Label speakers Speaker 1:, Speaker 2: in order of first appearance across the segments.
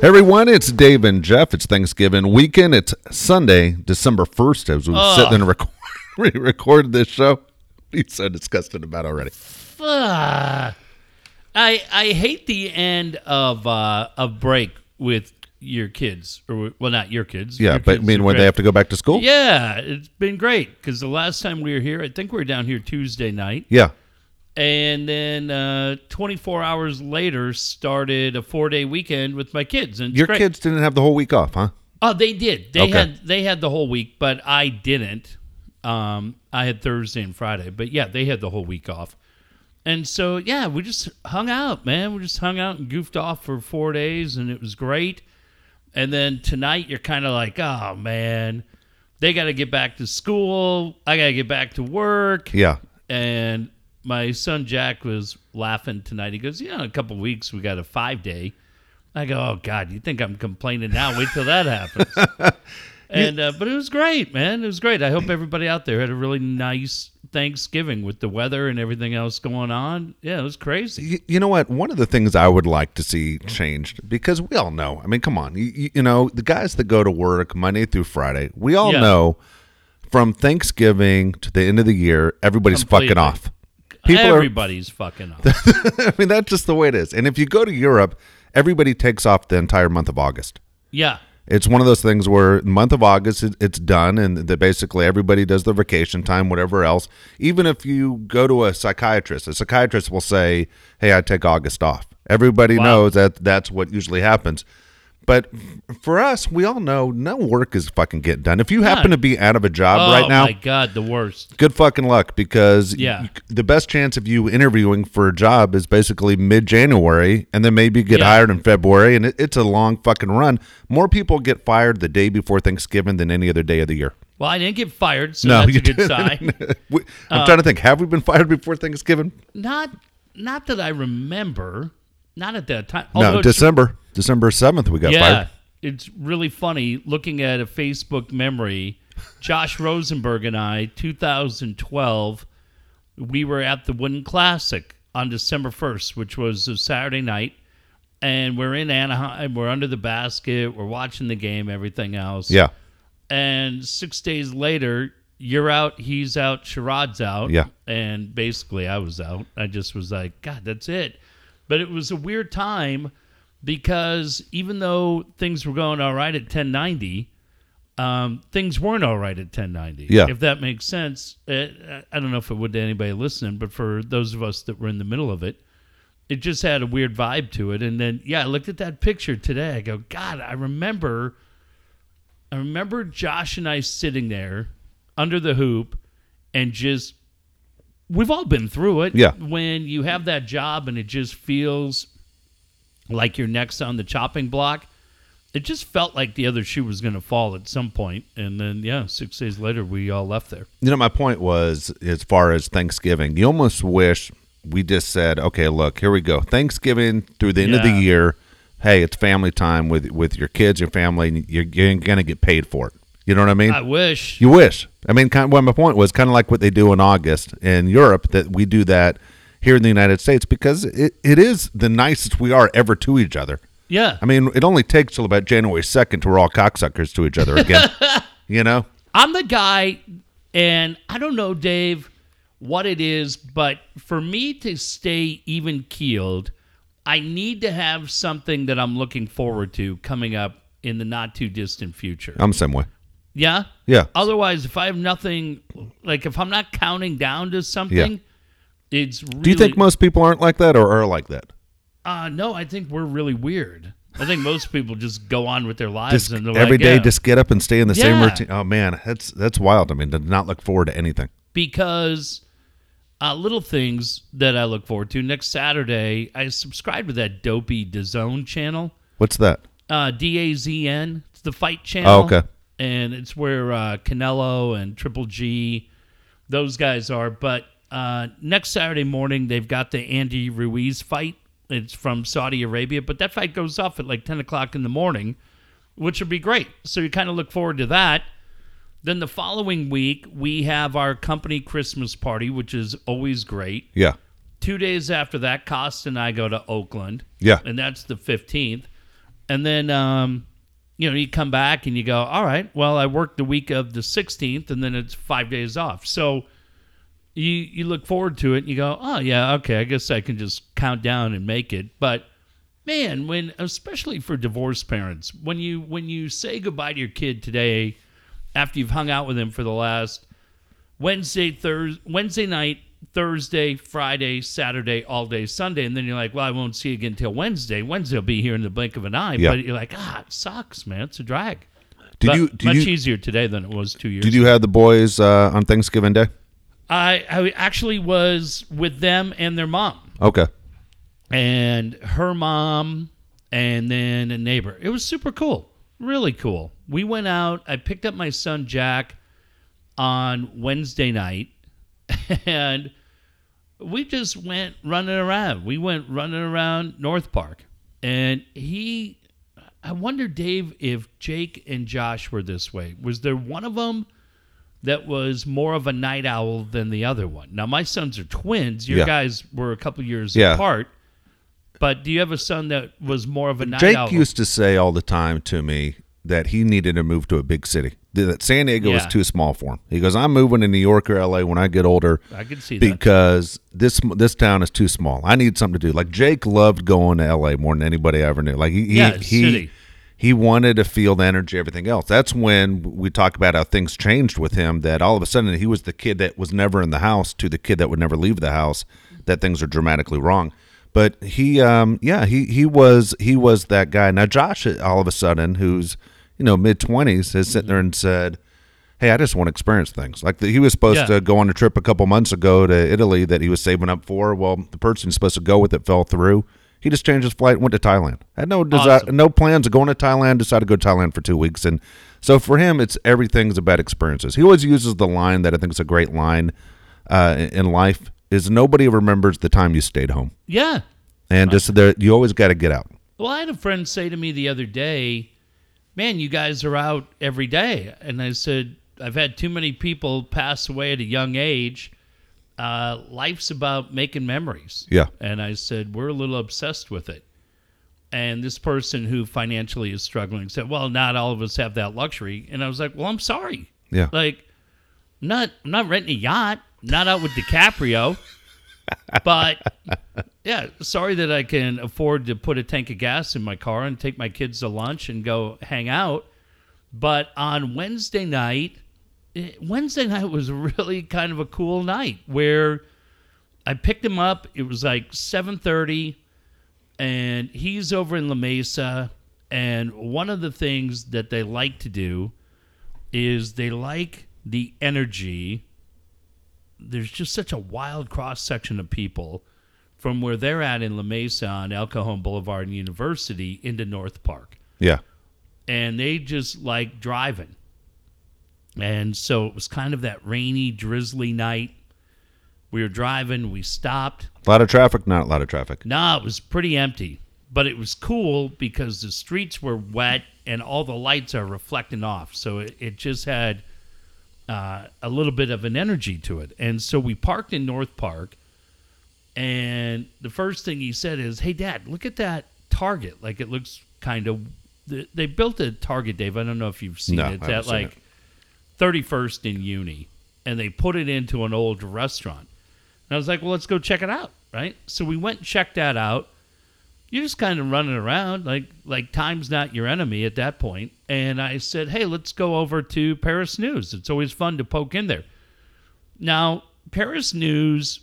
Speaker 1: Everyone, it's Dave and Jeff. It's Thanksgiving weekend. It's Sunday, December 1st, as we sit and record, we recorded this show. He's so disgusted about already.
Speaker 2: Ah. I I hate the end of uh, of break with your kids, or well, not your kids.
Speaker 1: Yeah,
Speaker 2: Your
Speaker 1: but I
Speaker 2: kids
Speaker 1: mean,
Speaker 2: are
Speaker 1: when they have to go back to school?
Speaker 2: Yeah, it's been great because the last time we were here, I think we were down here Tuesday night,
Speaker 1: Yeah.
Speaker 2: And then uh, 24 hours later started a four day weekend with my kids. And
Speaker 1: Your
Speaker 2: great.
Speaker 1: kids didn't have the whole week off, huh?
Speaker 2: Oh, they did. They
Speaker 1: Okay.
Speaker 2: had they had the whole week, but I didn't. Um, I had Thursday and Friday, but yeah, they had the whole week off. And so yeah, we just hung out, man. We just hung out and goofed off for four days, and it was great. And then tonight, you're kind of like, oh man, they got to get back to school. I got to get back to work.
Speaker 1: Yeah.
Speaker 2: And my son Jack was laughing tonight. He goes, "You know, in a couple weeks we got a five day." I go, "Oh God, you think I'm complaining now? Wait till that happens." and uh, but it was great, man. It was great. I hope everybody out there had a really nice Thanksgiving with the weather and everything else going on. Yeah, it was crazy.
Speaker 1: You, you know what? One of the things I would like to see changed because we all know. I mean, come on. You, you, you know, the guys that go to work Monday through Friday, we all
Speaker 2: Yeah.
Speaker 1: know from Thanksgiving to the end of the year, everybody's
Speaker 2: Completely.
Speaker 1: fucking off. People are
Speaker 2: Everybody's fucking off.
Speaker 1: I mean, that's just the way it is. And if you go to Europe, everybody takes off the entire month of August.
Speaker 2: yeah,
Speaker 1: It's one of those things where the month of August it's done, and that basically everybody does their vacation time, whatever else. Even if you go to a psychiatrist, a psychiatrist will say, "Hey, I take August off." Everybody
Speaker 2: Wow.
Speaker 1: knows that that's what usually happens. But for us, we all know no work is fucking getting done. If you happen to be out of a job
Speaker 2: oh
Speaker 1: right now,
Speaker 2: my God, the worst.
Speaker 1: good fucking luck because
Speaker 2: Yeah.
Speaker 1: you- the best chance of you interviewing for a job is basically mid January and then maybe get
Speaker 2: Yeah.
Speaker 1: hired in February and it, it's a long fucking run. More people get fired the day before Thanksgiving than any other day of the year.
Speaker 2: Well, I didn't get fired, so that's a good sign.
Speaker 1: We- I'm trying to think. Have we been fired before Thanksgiving?
Speaker 2: Not, not that I remember. Not at that time.
Speaker 1: no,
Speaker 2: Although it's-
Speaker 1: December. December 7th we got
Speaker 2: yeah,
Speaker 1: fired.
Speaker 2: it's really funny looking at a Facebook memory. Josh Rosenberg and I, 2012, we were at the Wooden Classic on December 1st, which was a Saturday night. And we're in Anaheim. We're under the basket. We're watching the game, everything else.
Speaker 1: Yeah.
Speaker 2: And six days later, you're out, he's out, Sherrod's out.
Speaker 1: Yeah.
Speaker 2: And basically, I was out. I just was like, God, that's it. But it was a weird time because even though things were going all right at 1090, um, things weren't all right at 1090.
Speaker 1: Yeah.
Speaker 2: If that makes sense. Uh, I don't know if it would to anybody listening, but for those of us that were in the middle of it, it just had a weird vibe to it. And then, yeah, I looked at that picture today. I go, God, I remember. I remember Josh and I sitting there under the hoop and just we've all been through it.
Speaker 1: Yeah.
Speaker 2: When you have that job and it just feels like you're next on the chopping block, it just felt like the other shoe was going to fall at some. And then, yeah, six days later, we all left there.
Speaker 1: You know, my point was as far as Thanksgiving, you almost wish we just said, okay, look, here we go. Thanksgiving through the end of the year. Hey, it's family time with with your kids, your family, and you're, you're going to get paid for it. You know what I mean?
Speaker 2: I wish.
Speaker 1: you wish. I mean, kind of, well, my point was kind of like what they do in August in Europe, that we do that here in the United States because it, it is the nicest we are ever to each other.
Speaker 2: yeah.
Speaker 1: I mean, it only takes till about January 2nd to we're all cocksuckers to each other again. you know?
Speaker 2: I'm the guy, and I don't know, Dave, what it is, but for me to stay even keeled, I need to have something that I'm looking forward to coming up in the not too distant future.
Speaker 1: I'm the same way.
Speaker 2: Yeah?
Speaker 1: Yeah.
Speaker 2: Otherwise, if I have nothing, like if I'm not counting down to something, it's really.
Speaker 1: Do you think most people aren't like that or are like that?
Speaker 2: Uh, no, I think we're really weird. I think most people just go on with their lives
Speaker 1: Just
Speaker 2: and they're
Speaker 1: every
Speaker 2: like,
Speaker 1: day,
Speaker 2: yeah.
Speaker 1: just get up and stay in the same routine. Oh man, that's that's wild. I mean, to not look forward to anything.
Speaker 2: because uh, little things that I look forward to. Next Saturday, I subscribe to that dopey DAZN channel,
Speaker 1: What's that?
Speaker 2: uh, D A Z N. It's the fight channel.
Speaker 1: Oh, okay.
Speaker 2: And it's where uh, Canelo and Triple G, those guys are. But uh, next Saturday morning, they've got the Andy Ruiz fight. It's from Saudi Arabia, but that fight goes off at like 10 o'clock in the morning, which would be great. So you kind of look forward to that. Then the following week, we have our company Christmas party, which is always great.
Speaker 1: Yeah,
Speaker 2: Two days after that, Costa and I go to Oakland,
Speaker 1: yeah.
Speaker 2: and that's the 15th. And then, um, you know, you come back and you go, all right, well, I worked the week of the 16th and then it's five days off. So you, you look forward to it and you go, oh, yeah, okay, I guess I can just count down and make it. But man, when, especially for divorced parents, when you, when you say goodbye to your kid today after you've hung out with him for the last Wednesday, Thursday, Wednesday night, Thursday, Friday, Saturday, all day Sunday, and then you're like, well, I won't see you again until Wednesday. Wednesday will be here in the blink of an eye,
Speaker 1: Yeah.
Speaker 2: but you're like, ah, it sucks, man. It's a drag.
Speaker 1: Did
Speaker 2: But
Speaker 1: you did
Speaker 2: much
Speaker 1: you
Speaker 2: easier today than it was two years.
Speaker 1: did you have the boys uh, on Thanksgiving Day?
Speaker 2: I I actually was with them and their mom,
Speaker 1: Okay.
Speaker 2: and her mom, and then a neighbor. It was super cool, really cool. We went out. I picked up my son Jack on Wednesday night, and we just went running around. We went running around North Park, and he. I wonder, Dave, if Jake and Josh were this way. Was there one of them that was more of a night owl than the other one? Now, my sons are twins. Your
Speaker 1: Yeah.
Speaker 2: guys were a couple years
Speaker 1: Yeah.
Speaker 2: apart. But do you have a son that was more of a night owl?
Speaker 1: Jake
Speaker 2: owl?
Speaker 1: used to say all the time to me that he needed to move to a big city. That San Diego was
Speaker 2: Yeah.
Speaker 1: too small for him. He goes, "I'm moving to New York or LA when I get older
Speaker 2: I can see that.
Speaker 1: because this this town is too small. I need something to do." Like Jake loved going to LA more than anybody I ever knew. Like he
Speaker 2: Yeah,
Speaker 1: he,
Speaker 2: city.
Speaker 1: He wanted to feel the energy, everything else. That's when we talk about how things changed with him. That all of a sudden he was the kid that was never in the house to the kid that would never leave the house. That things are dramatically wrong. But he, um, yeah, he he was he was that guy. Now Josh, all of a sudden, who's you know mid twenties, is sitting there and said, "Hey, I just want to experience things." Like the, he was supposed
Speaker 2: Yeah.
Speaker 1: to go on a trip a couple months ago to Italy that he was saving up for. Well, the person supposed to go with it fell through. He just changed his flight, and went to Thailand. Had no desi-
Speaker 2: Awesome.
Speaker 1: no plans of going to Thailand. Decided to go to Thailand for two weeks, and so for him, it's everything's about experiences. He always uses the line that I think is a great line uh, in- in life: is nobody remembers the time you stayed home,
Speaker 2: yeah.
Speaker 1: and just there you always got to get out.
Speaker 2: Well, I had a friend say to me the other day, "Man, you guys are out every day," and I said, "I've had too many people pass away at a young age. Uh, life's about making memories."
Speaker 1: Yeah.
Speaker 2: and I said, "We're a little obsessed with it." And this person who financially is struggling said, "Well, not all of us have that luxury." And I was like, "Well, I'm sorry.
Speaker 1: Yeah.
Speaker 2: Like, I'm not I'm not renting a yacht, I'm not out with DiCaprio, but." Yeah, sorry that I can afford to put a tank of gas in my car and take my kids to lunch and go hang out. But on Wednesday night, eh, Wednesday night was really kind of a cool night where I picked him up. It was like 7:30 and he's over in La Mesa and one of the things that they like to do is they like the energy there's just such a wild cross section of people from where they're at in La Mesa on El Cajon Boulevard and University into North Park.
Speaker 1: Yeah.
Speaker 2: And they just like driving. And so it was kind of that rainy, drizzly night. We were driving, we stopped.
Speaker 1: A lot of traffic, not a lot of traffic.
Speaker 2: No, it was pretty empty, but it was cool because the streets were wet and all the lights are reflecting off. So it, it just had uh, a little bit of an energy to it. And so we parked in North Park, and the first thing he said is, "Hey, Dad, look at that Target. Like it looks kind of." They built a Target, Dave. I don't know if you've seen
Speaker 1: No,
Speaker 2: it.
Speaker 1: I
Speaker 2: It's
Speaker 1: haven't seen
Speaker 2: like
Speaker 1: it.
Speaker 2: 31st in Uni, and they put it into an old restaurant. And I was like, well, let's go check it out, right? So we went and checked that out. You're just kind of running around, like like time's not your enemy at that point. And I said, hey, let's go over to Paras News. It's always fun to poke in there. Now, Paras News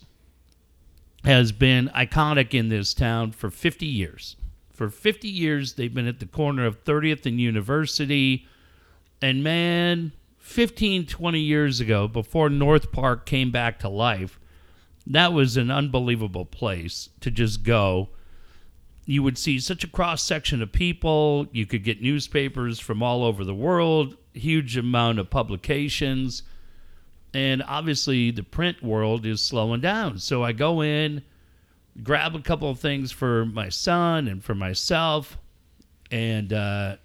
Speaker 2: has been iconic in this town for 50 years. For 50 years, they've been at the corner of 30th and University. And man, 15, 20 years ago, before North Park came back to life, that was an unbelievable place to just go. You would see such a cross section of people. You could get newspapers from all over the world, huge amount of publications. And obviously, the print world is slowing down. So I go in, grab a couple of things for my son and for myself. And uh,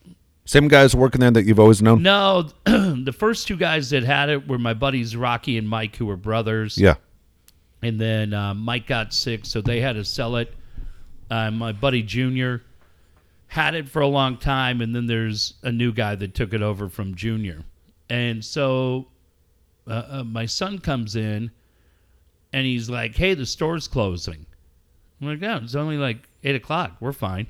Speaker 1: Same guys working there that you've always known.
Speaker 2: no, the first two guys that had it were my buddies Rocky and Mike, who were brothers.
Speaker 1: Yeah.
Speaker 2: And then uh, Mike got sick, so they had to sell it. Uh, my buddy Junior, had it for a long time, and then there's a new guy that took it over from Junior. And so uh, uh, my son comes in and he's like, hey, the store's closing. I'm like, yeah, it's only like 8 o'clock. We're fine.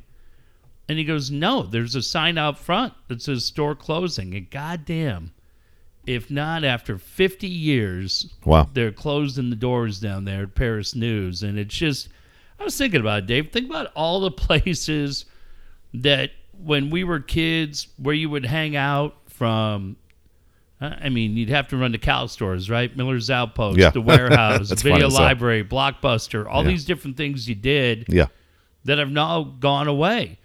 Speaker 2: And he goes, no, there's a sign out front that says store closing. And goddamn, if not after 50 years,
Speaker 1: Wow.
Speaker 2: they're closing the doors down there at Paras News. And it's just, I was thinking about it, Dave. Think about all the places that when we were kids, where you would hang out from. uh, I mean, you'd have to run to cow stores, right? Miller's Outpost,
Speaker 1: Yeah.
Speaker 2: the
Speaker 1: Wherehouse,
Speaker 2: video library, Blockbuster, all
Speaker 1: Yeah.
Speaker 2: these different things you did
Speaker 1: Yeah.
Speaker 2: that have now gone away.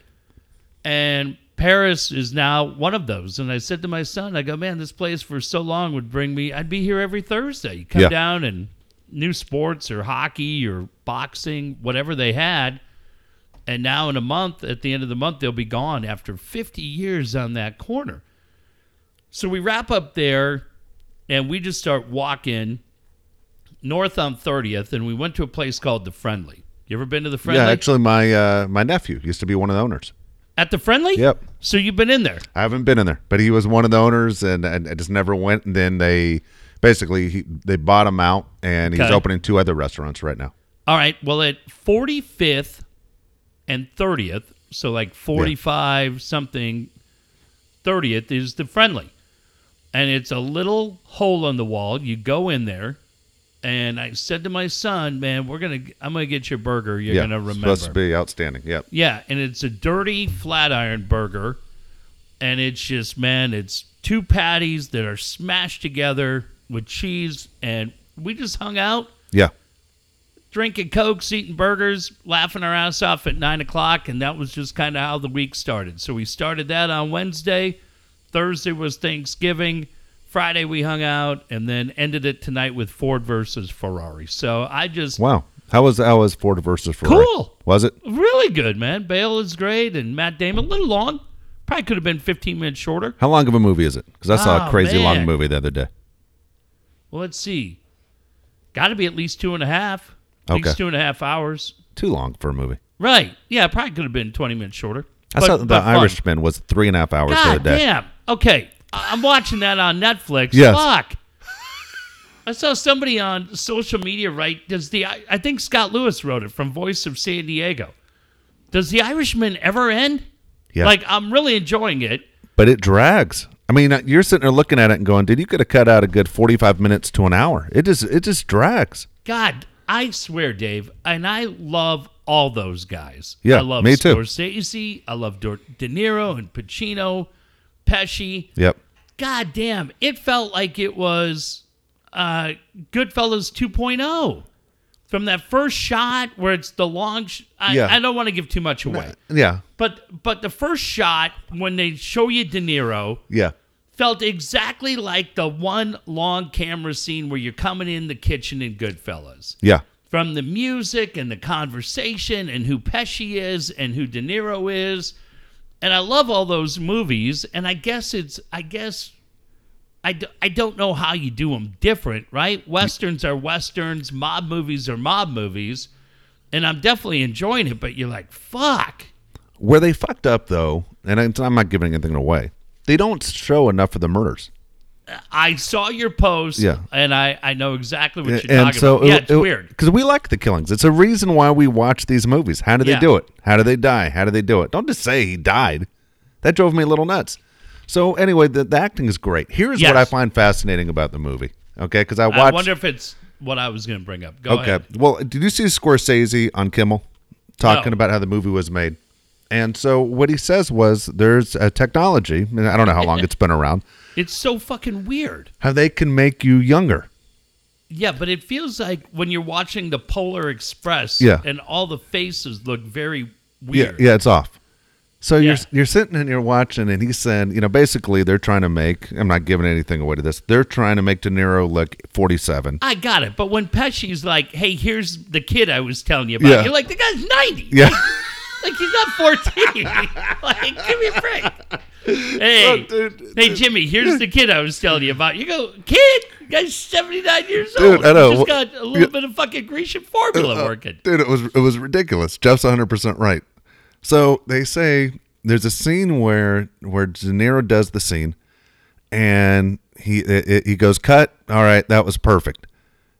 Speaker 2: And Paras is now one of those. And I said to my son, I go, man, this place for so long would bring me, I'd be here every Thursday. You come
Speaker 1: Yeah.
Speaker 2: down and new sports or hockey or boxing, whatever they had. And now in a month, at the end of the month, they'll be gone after 50 years on that corner. So we wrap up there and we just start walking north on 30th. And we went to a place called The Friendly. You ever been to The Friendly?
Speaker 1: Yeah, actually, my uh, my nephew used to be one of the owners.
Speaker 2: At the friendly?
Speaker 1: Yep.
Speaker 2: So you've been in there.
Speaker 1: I haven't been in there, but he was one of the owners, and, and I just never went. And then they basically he, they bought him out, and he's
Speaker 2: Okay.
Speaker 1: opening two other restaurants right now.
Speaker 2: All right. Well, at 45th and 30th, so like 45 something, 30th is the friendly. And it's a little hole in the wall. You go in there. And I said to my son, man, we're to, I'm going to get you a burger. You're
Speaker 1: yeah,
Speaker 2: going to remember.
Speaker 1: supposed to be outstanding. Yep.
Speaker 2: Yeah, and it's a dirty flat iron burger. And it's just, man, it's two patties that are smashed together with cheese. And we just hung out,
Speaker 1: Yeah.
Speaker 2: drinking Cokes, eating burgers, laughing our ass off at nine o'clock. And that was just kind of how the week started. So we started that on Wednesday. Thursday was Thanksgiving. Friday we hung out and then ended it tonight with Ford versus Ferrari. So I just
Speaker 1: Wow. How was how was Ford versus Ferrari?
Speaker 2: Cool.
Speaker 1: Was it?
Speaker 2: Really good, man. Bale is great, and Matt Damon a little long. Probably could have been 15 minutes shorter.
Speaker 1: How long of a movie is it? Because I saw
Speaker 2: Oh,
Speaker 1: a crazy long movie the other day.
Speaker 2: Well, let's see. Got to be at least two and a half. At
Speaker 1: Okay.
Speaker 2: least two and a half hours.
Speaker 1: Too long for a movie.
Speaker 2: Right. Yeah, probably could have been 20 minutes shorter.
Speaker 1: I
Speaker 2: But-
Speaker 1: saw the. Irishman was three and a half hours the other day.
Speaker 2: damn. Okay. I'm watching that on Netflix.
Speaker 1: Yes.
Speaker 2: Fuck. I saw somebody on social media write, does the, I I think Scott Lewis wrote it from Voice of San Diego. Does the Irishman ever end?
Speaker 1: Yeah.
Speaker 2: Like, I'm really enjoying it.
Speaker 1: But it drags. I mean, uh, you're sitting there looking at it and going, "Dude, you could have cut out a good 45 minutes to an hour." It just it just drags.
Speaker 2: God, I swear, Dave, and I love all those guys.
Speaker 1: Yeah,
Speaker 2: I love
Speaker 1: me too.
Speaker 2: Scorsese. I love De Niro and Pacino, Pesci.
Speaker 1: Yep.
Speaker 2: God damn, it felt like it was uh, Goodfellas 2.0. From that first shot where it's the long, sh- I,
Speaker 1: Yeah.
Speaker 2: I don't want to give too much away,
Speaker 1: Yeah.
Speaker 2: but but the first shot when they show you De Niro
Speaker 1: Yeah.
Speaker 2: felt exactly like the one long camera scene where you're coming in the kitchen in Goodfellas
Speaker 1: Yeah.
Speaker 2: from the music and the conversation and who Pesci is and who De Niro is. And I love all those movies. And I guess it's, I guess, I, d- I don't know how you do them different, right? Westerns are westerns, mob movies are mob movies. And I'm definitely enjoying it, but you're like, fuck.
Speaker 1: Where they fucked up though, and I'm not giving anything away. They don't show enough of the murders.
Speaker 2: I saw your post,
Speaker 1: Yeah.
Speaker 2: and I, I know exactly what you're
Speaker 1: and
Speaker 2: talking
Speaker 1: so
Speaker 2: about. Yeah, it's weird.
Speaker 1: because we like the killings. It's a reason why we watch these movies. How do
Speaker 2: Yeah.
Speaker 1: they do it? How do they die? How do they do it? Don't just say he died. That drove me a little nuts. So anyway, the, the acting is great. Here's
Speaker 2: Yes.
Speaker 1: what I find fascinating about the movie. Okay, because I watched.
Speaker 2: I wonder if it's what I was going to bring up. Go
Speaker 1: okay,
Speaker 2: ahead.
Speaker 1: well, did you see Scorsese on Kimmel talking
Speaker 2: No.
Speaker 1: about how the movie was made? And so what he says was, there's a technology. And I don't know how long it's been around.
Speaker 2: It's so fucking weird.
Speaker 1: How they can make you younger.
Speaker 2: Yeah, but it feels like when you're watching the Polar Express
Speaker 1: Yeah.
Speaker 2: and all the faces look very weird.
Speaker 1: yeah, yeah, it's off. So
Speaker 2: Yeah.
Speaker 1: you're you're sitting and you're watching, and he's saying, you know, basically they're trying to make. I'm not giving anything away to this. They're trying to make De Niro look 47.
Speaker 2: I got it. But when Pesci's like, hey, here's the kid I was telling you about,
Speaker 1: Yeah.
Speaker 2: you're like, the guy's 90.
Speaker 1: Yeah,
Speaker 2: Like, he's not 14. like, give me a break. Hey,
Speaker 1: Look,
Speaker 2: hey, Jimmy, here's the kid I was telling you about. You go, kid, guy's 79 years
Speaker 1: Dude,
Speaker 2: old.
Speaker 1: I know.
Speaker 2: He's just got a little
Speaker 1: yeah.
Speaker 2: bit of fucking Grecian formula
Speaker 1: Uh,
Speaker 2: working.
Speaker 1: dude, it was it was ridiculous. Jeff's 100 percent right. So they say, there's a scene where where De Niro does the scene, and he it, he goes cut. All right, that was perfect,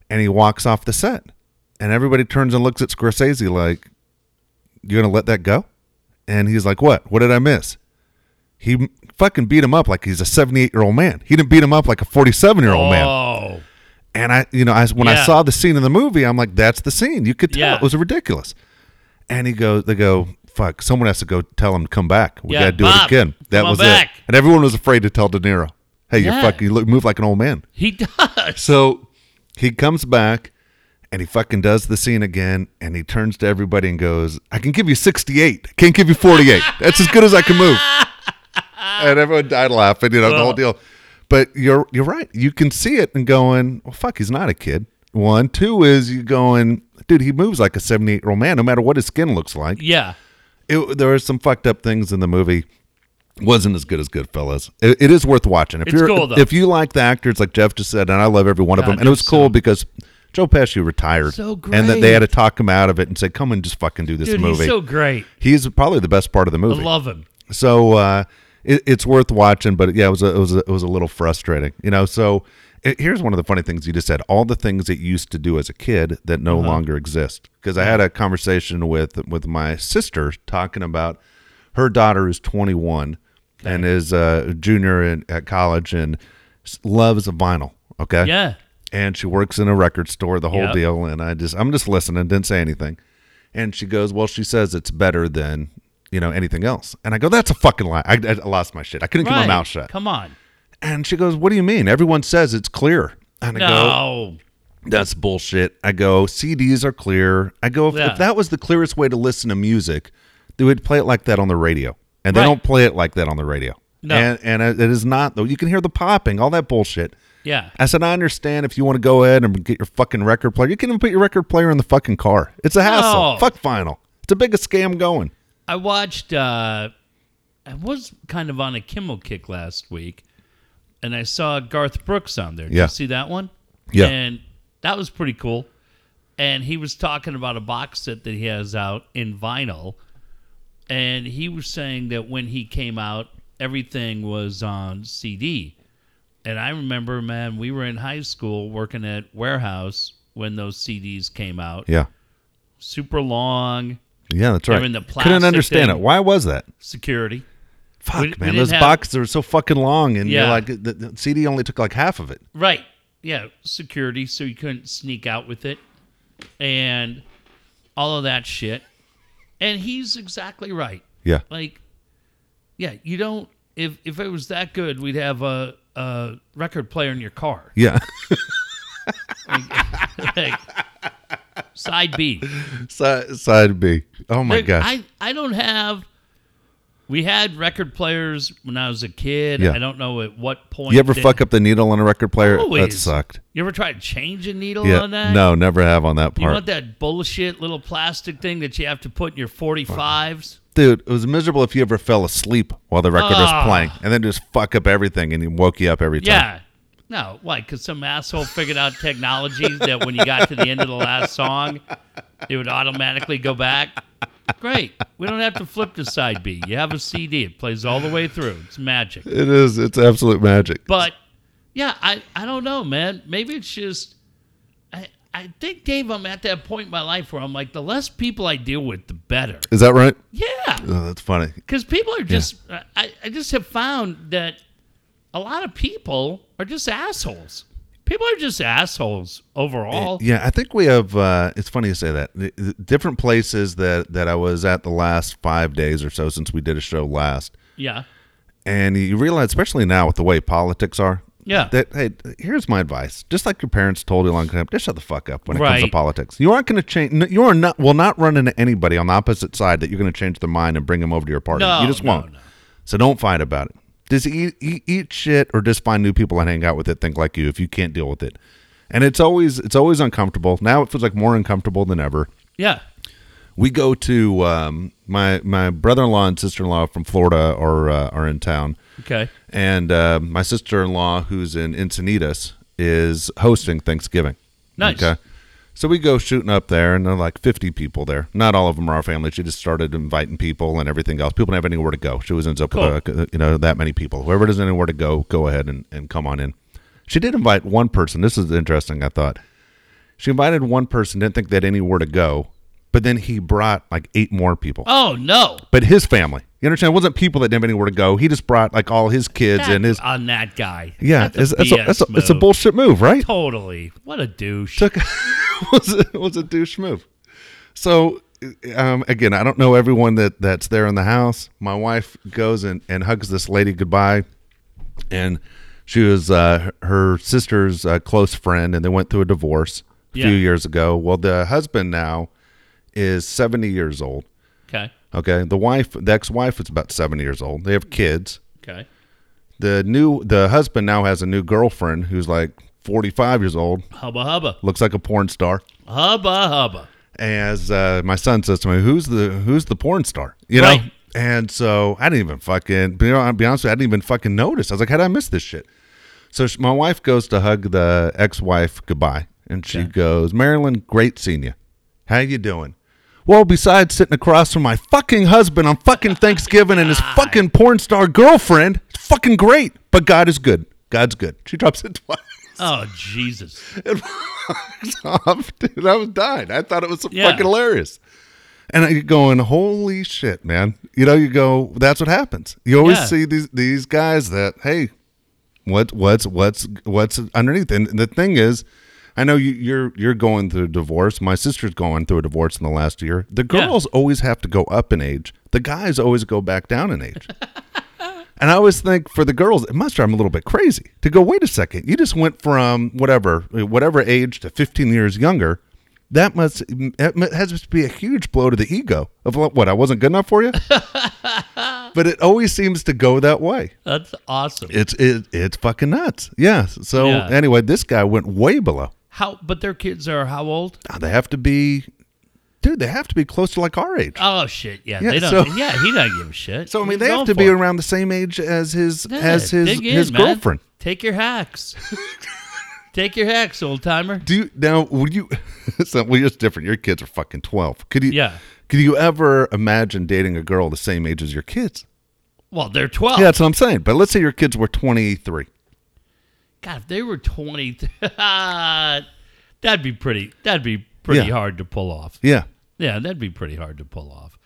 Speaker 1: and he walks off the set, and everybody turns and looks at Scorsese like, you're gonna let that go?" And he's like, "What? What did I miss?" He fucking beat him up like he's a 78 year old man. He didn't beat him up like a 47 year old man.
Speaker 2: Oh,
Speaker 1: And I, you know, I when I saw the scene in the movie, I'm like, that's the scene. You could tell
Speaker 2: Yeah.
Speaker 1: it was ridiculous. And he goes, they go, fuck, someone has to go tell him to come back. We
Speaker 2: Yeah,
Speaker 1: got to do
Speaker 2: Bob,
Speaker 1: it again. That was
Speaker 2: back.
Speaker 1: it. And everyone was afraid to tell De Niro, hey, you're fucking, you look, move like an old man.
Speaker 2: he does.
Speaker 1: So he comes back and he fucking does the scene again and he turns to everybody and goes, I can give you 68. I can't give you 48. That's as good as I can move. and everyone died laughing, you know, the whole deal. But you're you're right. You can see it and going, well, fuck, he's not a kid. One, two is you going, dude, he moves like a 78 year old man, no matter what his skin looks like.
Speaker 2: Yeah.
Speaker 1: It, there are some fucked up things in the movie. Wasn't as good as Goodfellas. It, it is worth watching. If
Speaker 2: It's
Speaker 1: you're
Speaker 2: cool, though.
Speaker 1: if you like the actors, like Jeff just said, and I love every one of them, and it was cool
Speaker 2: so-
Speaker 1: because Joe Pesci retired,
Speaker 2: So great.
Speaker 1: and that they had to talk him out of it and say, "Come and just fucking do this
Speaker 2: Dude,
Speaker 1: movie."
Speaker 2: he's so great.
Speaker 1: he's probably the best part of the movie.
Speaker 2: I love him.
Speaker 1: So uh, it, it's worth watching, but yeah, it was a, it was a, it was a little frustrating, you know. So it, here's one of the funny things you just said: all the things that you used to do as a kid that no
Speaker 2: Uh-huh.
Speaker 1: longer exist. Because I had a conversation with with my sister talking about her daughter is 21 and is a junior in, at college and loves vinyl. Okay,
Speaker 2: Yeah.
Speaker 1: and she works in a record store, the whole
Speaker 2: Yep.
Speaker 1: deal. And I just, I'm just listening, didn't say anything. And she goes, "Well, she says it's better than you know anything else." And I go, "That's a fucking lie." I, I lost my shit. I couldn't keep my
Speaker 2: Right.
Speaker 1: mouth shut.
Speaker 2: Come on.
Speaker 1: And she goes, "What do you mean? Everyone says it's clear." And I go,
Speaker 2: No.
Speaker 1: "That's bullshit." I go, "CDs are clear." I go, if,
Speaker 2: Yeah.
Speaker 1: if that was the clearest way to listen to music, they would play it like that on the radio, and they
Speaker 2: Right.
Speaker 1: don't play it like that on the radio.
Speaker 2: No.
Speaker 1: And and it is not though. You can hear the popping, all that bullshit.
Speaker 2: Yeah.
Speaker 1: I said, I understand if you want to go ahead and get your fucking record player. You can even put your record player in the fucking car. It's a hassle.
Speaker 2: No.
Speaker 1: Fuck vinyl. It's the biggest scam going.
Speaker 2: I watched. uh I was kind of on a Kimmel kick last week, and I saw Garth Brooks on there. Did
Speaker 1: Yeah.
Speaker 2: you see that one?
Speaker 1: Yeah.
Speaker 2: And that was pretty cool. And he was talking about a box set that he has out in vinyl, and he was saying that when he came out, everything was on CD. And I remember, man, we were in high school working at Wherehouse when those CDs came out.
Speaker 1: Yeah.
Speaker 2: Super long
Speaker 1: Yeah, that's right.
Speaker 2: in the
Speaker 1: Couldn't understand
Speaker 2: thing.
Speaker 1: it. Why was that?
Speaker 2: security.
Speaker 1: Fuck,
Speaker 2: We- we
Speaker 1: man.
Speaker 2: didn't
Speaker 1: Those
Speaker 2: have-
Speaker 1: boxes are so fucking long, and you're
Speaker 2: Yeah.
Speaker 1: like, the, the CD only took like half of it.
Speaker 2: Right. Yeah, security, so you couldn't sneak out with it. And all of that shit. And he's exactly right.
Speaker 1: Yeah.
Speaker 2: Like, yeah, you don't if if it was that good, we'd have a a record player in your car.
Speaker 1: Yeah.
Speaker 2: Like, side B.
Speaker 1: side, side B. Oh my gosh.
Speaker 2: I, I don't have we had record players when I was a kid.
Speaker 1: Yeah.
Speaker 2: I don't know at what point
Speaker 1: you ever
Speaker 2: they-
Speaker 1: fuck up the needle on a record player? That
Speaker 2: Always.
Speaker 1: sucked.
Speaker 2: You ever try to change a needle
Speaker 1: Yeah.
Speaker 2: on that?
Speaker 1: No, never have on that
Speaker 2: You
Speaker 1: part.
Speaker 2: want that bullshit little plastic thing that you have to put in your 45s?
Speaker 1: Dude, it was miserable if you ever fell asleep while the record was
Speaker 2: Ah.
Speaker 1: playing and then just fuck up everything and he woke you up every time.
Speaker 2: Yeah. No, why? Because some asshole figured out technology that when you got to the end of the last song, it would automatically go back. Great. We don't have to flip to side B. You have a CD. It plays all the way through. It's magic.
Speaker 1: It is. It's absolute magic.
Speaker 2: But yeah, I, I don't know, man. Maybe it's just I I think Dave, I'm at that point in my life where I'm like, the less people I deal with, the better.
Speaker 1: Is that right?
Speaker 2: Yeah.
Speaker 1: Oh, that's funny.
Speaker 2: because people are just I, I just have found that a lot of people are just assholes people are just assholes overall
Speaker 1: Yeah, I think we have. Uh, it's funny you say that. The- the different places that that I was at the last five days or so since we did a show last,
Speaker 2: yeah
Speaker 1: and you realize, especially now with the way politics are,
Speaker 2: Yeah.
Speaker 1: that hey, here's my advice. Just like your parents told you long time, just shut the fuck up when it comes to politics. You aren't going to change. You are not. Will not run into anybody on the opposite side that you're going to change their mind and bring them over to your party.
Speaker 2: No,
Speaker 1: you just
Speaker 2: no,
Speaker 1: won't.
Speaker 2: no.
Speaker 1: So don't fight about it. Just eat, eat, eat shit or just find new people and hang out with it. Think like you if you can't deal with it. And it's always it's always uncomfortable. Now it feels like more uncomfortable than ever.
Speaker 2: yeah
Speaker 1: We go to um, my my brother in law and sister in law from Florida are uh, are in town,
Speaker 2: okay
Speaker 1: and uh, my sister in law who's in Encinitas is hosting Thanksgiving.
Speaker 2: Nice.
Speaker 1: Okay. So we go shooting up there, and there are like 50 people there. Not all of them are our family. She just started inviting people and everything else. People don't have anywhere to go. She always ends up with, uh, you know, that many people. Whoever doesn't anywhere to go, go ahead and, and come on in. She did invite one person. This is interesting, I thought. She invited one person, didn't think they had anywhere to go, but then he brought like eight more people.
Speaker 2: Oh no!
Speaker 1: But his family. You understand? It wasn't people that didn't have anywhere to go. He just brought like all his kids
Speaker 2: That-
Speaker 1: and his.
Speaker 2: on that guy.
Speaker 1: Yeah,
Speaker 2: That's
Speaker 1: it's,
Speaker 2: a
Speaker 1: it's, a, it's, a, it's a bullshit move, right?
Speaker 2: Totally. What a douche.
Speaker 1: took was a, was a douche move. So um, again, I don't know everyone that that's there in the house. My wife goes and, and hugs this lady goodbye, and she was uh, her sister's uh, close friend, and they went through a divorce a
Speaker 2: Yeah.
Speaker 1: few years ago. Well, the husband now is seventy years old.
Speaker 2: Okay.
Speaker 1: Okay, the wife, the ex-wife, is about seventy years old. They have kids.
Speaker 2: Okay.
Speaker 1: The new the husband now has a new girlfriend who's like forty-five years old.
Speaker 2: Hubba hubba.
Speaker 1: Looks like a porn star.
Speaker 2: Hubba hubba.
Speaker 1: as uh, my son says to me, "Who's the who's the porn star?" You know.
Speaker 2: Right.
Speaker 1: And so I didn't even fucking. You know, I'll be honest, with you, I didn't even fucking notice. I was like, "How did I miss this shit?" So sh my wife goes to hug the ex-wife goodbye, and she
Speaker 2: Okay.
Speaker 1: goes, "Marilyn, great seeing you. How you doing?" Well, besides sitting across from my fucking husband on fucking Thanksgiving and his fucking porn star girlfriend, it's fucking great. But God is good. God's good. She drops it twice.
Speaker 2: Oh Jesus.
Speaker 1: It off, dude. I was dying. I thought it was
Speaker 2: Yeah.
Speaker 1: fucking hilarious. And I going, holy shit, man. You know, you go, that's what happens. You always
Speaker 2: Yeah.
Speaker 1: see these these guys that, hey, what what's what's what's underneath? And the thing is, I know you, you're you're going through a divorce. My sister's going through a divorce in the last year. The girls always have to go up in age. The guys always go back down in age. And I always think for the girls, it must drive them a little bit crazy to go, wait a second, you just went from whatever, whatever age to 15 years younger. That must, it has to be a huge blow to the ego of what, I wasn't good enough for you? but it always seems to go that way.
Speaker 2: That's awesome.
Speaker 1: It's, it, it's fucking nuts. Yeah. So
Speaker 2: Yeah.
Speaker 1: anyway, this guy went way below.
Speaker 2: How but their kids are how old?
Speaker 1: Now, They have to be, dude, they have to be close to like our age.
Speaker 2: Oh shit. Yeah.
Speaker 1: Yeah,
Speaker 2: they don't
Speaker 1: so-
Speaker 2: yeah, he doesn't give a shit.
Speaker 1: So I mean,
Speaker 2: He's
Speaker 1: they have
Speaker 2: going
Speaker 1: to
Speaker 2: for
Speaker 1: be
Speaker 2: it.
Speaker 1: around the same age as his
Speaker 2: Yeah,
Speaker 1: as his
Speaker 2: dig in,
Speaker 1: his
Speaker 2: man.
Speaker 1: girlfriend.
Speaker 2: Take your hacks. Take your hacks, old timer.
Speaker 1: Do you now? Would you? so, well, it's different. Your kids are fucking twelve. Could you?
Speaker 2: Yeah.
Speaker 1: Could you ever imagine dating a girl the same age as your kids?
Speaker 2: Well, they're twelve.
Speaker 1: Yeah, that's what I'm saying. But let's say your kids were 23.
Speaker 2: God, if they were twenty that'd be pretty that'd be pretty
Speaker 1: Yeah.
Speaker 2: hard to pull off.
Speaker 1: Yeah.
Speaker 2: Yeah, that'd be pretty hard to pull off.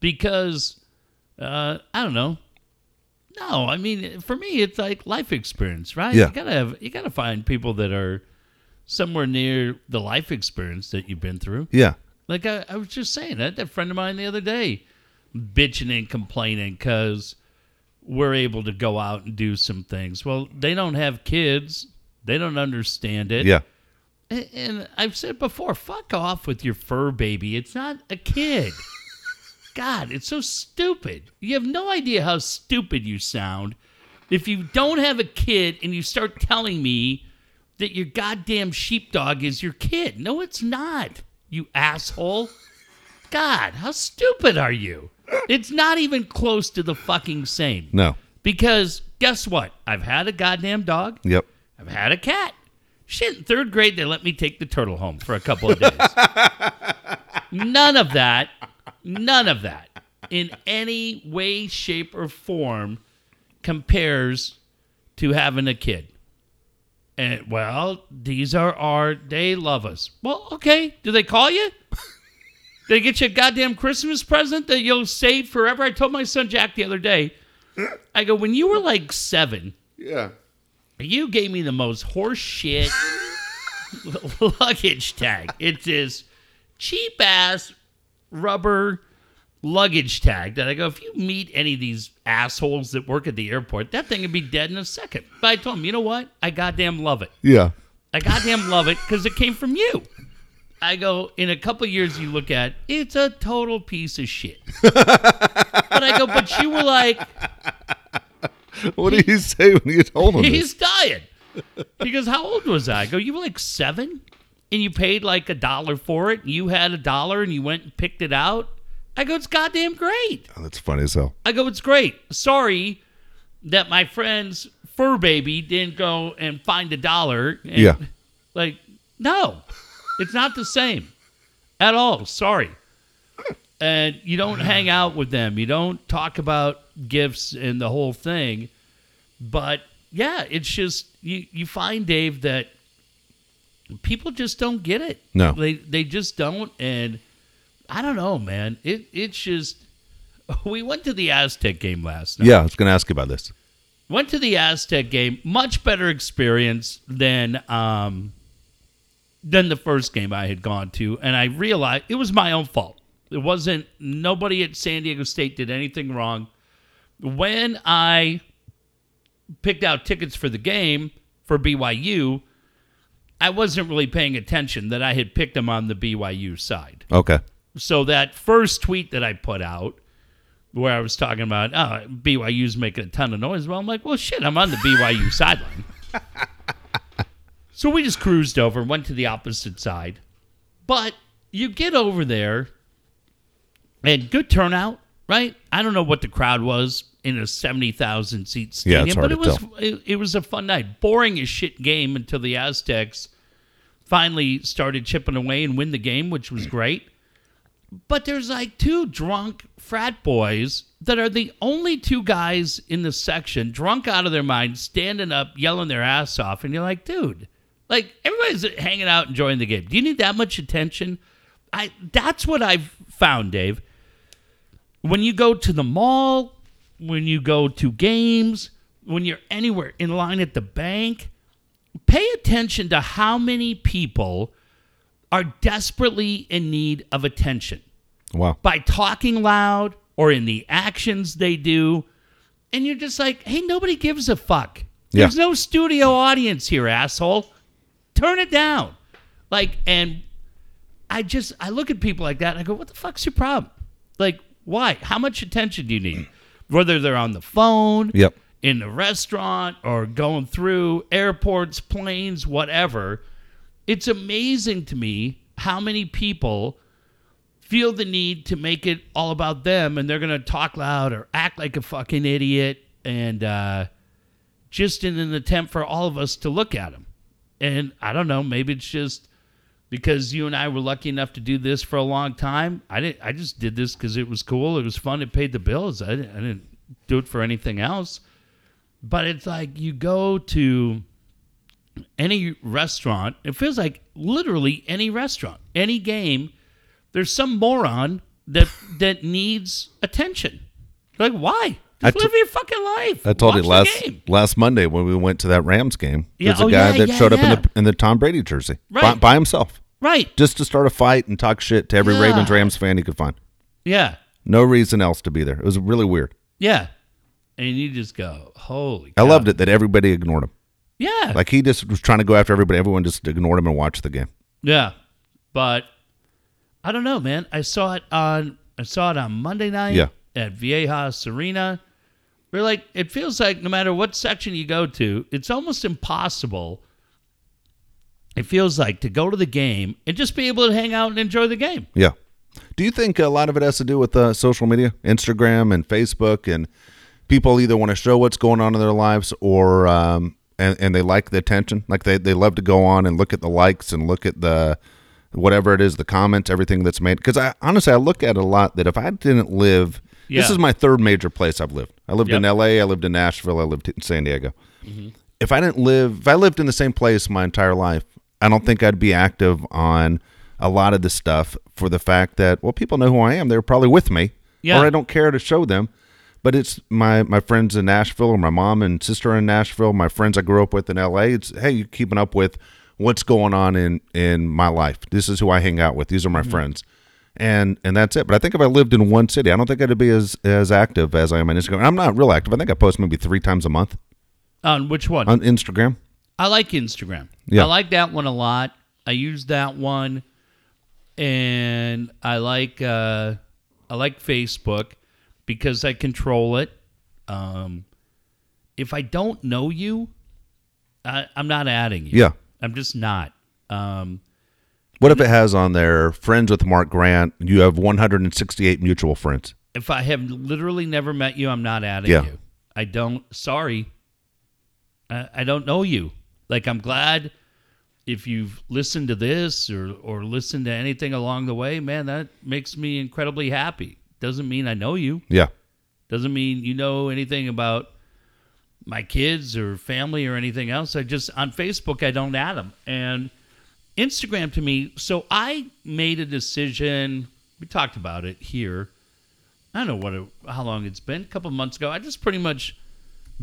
Speaker 2: Because uh I don't know. No, I mean for me it's like life experience, right?
Speaker 1: Yeah.
Speaker 2: You gotta have you gotta find people that are somewhere near the life experience that you've been through.
Speaker 1: Yeah.
Speaker 2: Like I, I was just saying, I had a friend of mine the other day bitching and complaining because we're able to go out and do some things. Well, they don't have kids. They don't understand it.
Speaker 1: Yeah.
Speaker 2: And, and I've said before, fuck off with your fur baby. It's not a kid. God, it's so stupid. You have no idea how stupid you sound if you don't have a kid and you start telling me that your goddamn sheepdog is your kid. No, it's not, you asshole. God, how stupid are you? It's not even close to the fucking same.
Speaker 1: No.
Speaker 2: Because guess what? I've had a goddamn dog.
Speaker 1: Yep.
Speaker 2: I've had a cat. Shit, in third grade, they let me take the turtle home for a couple of days. none of that, none of that in any way, shape, or form compares to having a kid. And, well, these are our, they love us. Well, okay. Do they call you? They get you a goddamn Christmas present that you'll save forever? I told my son Jack the other day, I go, when you were like seven,
Speaker 1: Yeah.
Speaker 2: you gave me the most horse shit luggage tag. It's this cheap ass rubber luggage tag that I go, if you meet any of these assholes that work at the airport, that thing would be dead in a second. But I told him, you know what? I goddamn love it.
Speaker 1: Yeah.
Speaker 2: I goddamn love it because it came from you. I go, in a couple years, you look at it's a total piece of shit. but I go, but you were like,
Speaker 1: What do you say when you told him?
Speaker 2: He's dying. He goes, How old was I? I go, You were like seven and you paid like a dollar for it. And you had a dollar and you went and picked it out. I go, It's goddamn great.
Speaker 1: Oh, that's funny as hell.
Speaker 2: I go, It's great. Sorry that my friend's fur baby didn't go and find a dollar. And,
Speaker 1: Yeah.
Speaker 2: Like, no. It's not the same at all. Sorry. And you don't hang out with them. You don't talk about gifts and the whole thing. But yeah, it's just you you find Dave that people just don't get it.
Speaker 1: No.
Speaker 2: They they just don't and I don't know, man. It it's just we went to the Aztec game last night.
Speaker 1: Yeah, I was going to ask you about this.
Speaker 2: Went to the Aztec game, much better experience than um than the first game I had gone to, and I realized it was my own fault. It wasn't nobody at San Diego State did anything wrong. When I picked out tickets for the game for BYU, I wasn't really paying attention that I had picked them on the BYU side.
Speaker 1: Okay.
Speaker 2: So that first tweet that I put out where I was talking about oh, BYU's making a ton of noise. Well, I'm like, well, shit, I'm on the BYU sideline. so we just cruised over, and went to the opposite side. But you get over there, and good turnout, right? I don't know what the crowd was in a seventy thousand seat
Speaker 1: Yeah,
Speaker 2: stadium,
Speaker 1: it's hard
Speaker 2: but it was it, it was a fun night. Boring as shit game until the Aztecs finally started chipping away and win the game, which was great. But there's like two drunk frat boys that are the only two guys in the section, drunk out of their mind, standing up, yelling their ass off. And you're like, dude, like everybody's hanging out, enjoying the game. Do you need that much attention? I that's what I've found, Dave. When you go to the mall, when you go to games, when you're anywhere in line at the bank, pay attention to how many people are desperately in need of attention
Speaker 1: Wow.
Speaker 2: by talking loud or in the actions they do. And you're just like, hey, nobody gives a fuck.
Speaker 1: Yeah.
Speaker 2: There's no studio audience here, asshole. Turn it down. Like, and I just, I look at people like that and I go, what the fuck's your problem? Like, why? How much attention do you need? Whether they're on the phone,
Speaker 1: Yep.
Speaker 2: in the restaurant or going through airports, planes, whatever. It's amazing to me how many people feel the need to make it all about them and they're going to talk loud or act like a fucking idiot and uh, just in an attempt for all of us to look at them. And I don't know, maybe it's just because you and I were lucky enough to do this for a long time. I didn't. I just did this because it was cool. It was fun. It paid the bills. I didn't, I didn't do it for anything else. But it's like you go to any restaurant. It feels like literally any restaurant, any game. There's some moron that that needs attention. Like why?
Speaker 1: I t-
Speaker 2: live your fucking life.
Speaker 1: I told you
Speaker 2: Watch the
Speaker 1: last last Monday when we went to that Rams game.
Speaker 2: Yeah,
Speaker 1: There's a
Speaker 2: oh,
Speaker 1: guy
Speaker 2: yeah,
Speaker 1: that
Speaker 2: yeah,
Speaker 1: showed up in the in the Tom Brady jersey by,
Speaker 2: Right.
Speaker 1: by himself,
Speaker 2: Right.
Speaker 1: just to start a fight and talk shit to every. Ravens Rams fan he could find.
Speaker 2: Yeah.
Speaker 1: No reason else to be there. It was really weird.
Speaker 2: Yeah. And you just go, holy.
Speaker 1: I loved it that everybody ignored him.
Speaker 2: Yeah.
Speaker 1: Like he just was trying to go after everybody. Everyone just ignored him and watched the game.
Speaker 2: Yeah, but I don't know, man. I saw it on I saw it on Monday night
Speaker 1: Yeah.
Speaker 2: at Viejas Arena. We're like, it feels like no matter what section you go to, it's almost impossible. It feels like to go to the game and just be able to hang out and enjoy the game.
Speaker 1: Yeah. Do you think a lot of it has to do with uh, social media, Instagram and Facebook, and people either want to show what's going on in their lives or um, and, and they like the attention, like they, they love to go on and look at the likes and look at the whatever it is, the comments, everything that's made. Because I honestly I look at a lot that if I didn't live, this is my third major place I've lived. I lived in L.A., I lived in Nashville, I lived in San Diego. Mm-hmm. If I didn't live, if I lived in the same place my entire life, I don't think I'd be active on a lot of the stuff for the fact that well, people know who I am. They're probably with me,
Speaker 2: Yeah.
Speaker 1: or I don't care to show them. But it's my my friends in Nashville, or my mom and sister in Nashville, my friends I grew up with in L.A. It's hey, you keeping up with what's going on in in my life. This is who I hang out with. These are my mm-hmm. friends, and and that's it. But I think if I lived in one city, I don't think I'd be as as active as I am on Instagram. I'm not real active. I think I post maybe three times a month
Speaker 2: On which one?
Speaker 1: on Instagram.
Speaker 2: I like Instagram.
Speaker 1: Yeah.
Speaker 2: I like that one a lot. I use that one, and I like uh, I like Facebook because I control it. Um, if I don't know you, I, I'm not adding you.
Speaker 1: Yeah.
Speaker 2: I'm just not. Um,
Speaker 1: What if it has on there friends with Mark Grant? You have 168 mutual friends.
Speaker 2: if I have literally never met you, I'm not adding
Speaker 1: Yeah.
Speaker 2: you. I don't. Sorry. I, I don't know you. Like I'm glad if you've listened to this or or listened to anything along the way, man, that makes me incredibly happy. Doesn't mean I know you.
Speaker 1: Yeah.
Speaker 2: Doesn't mean you know anything about my kids or family or anything else. I just on Facebook I don't add them and Instagram to me. So I made a decision. We talked about it here. I don't know what it, how long it's been. A couple months ago, I just pretty much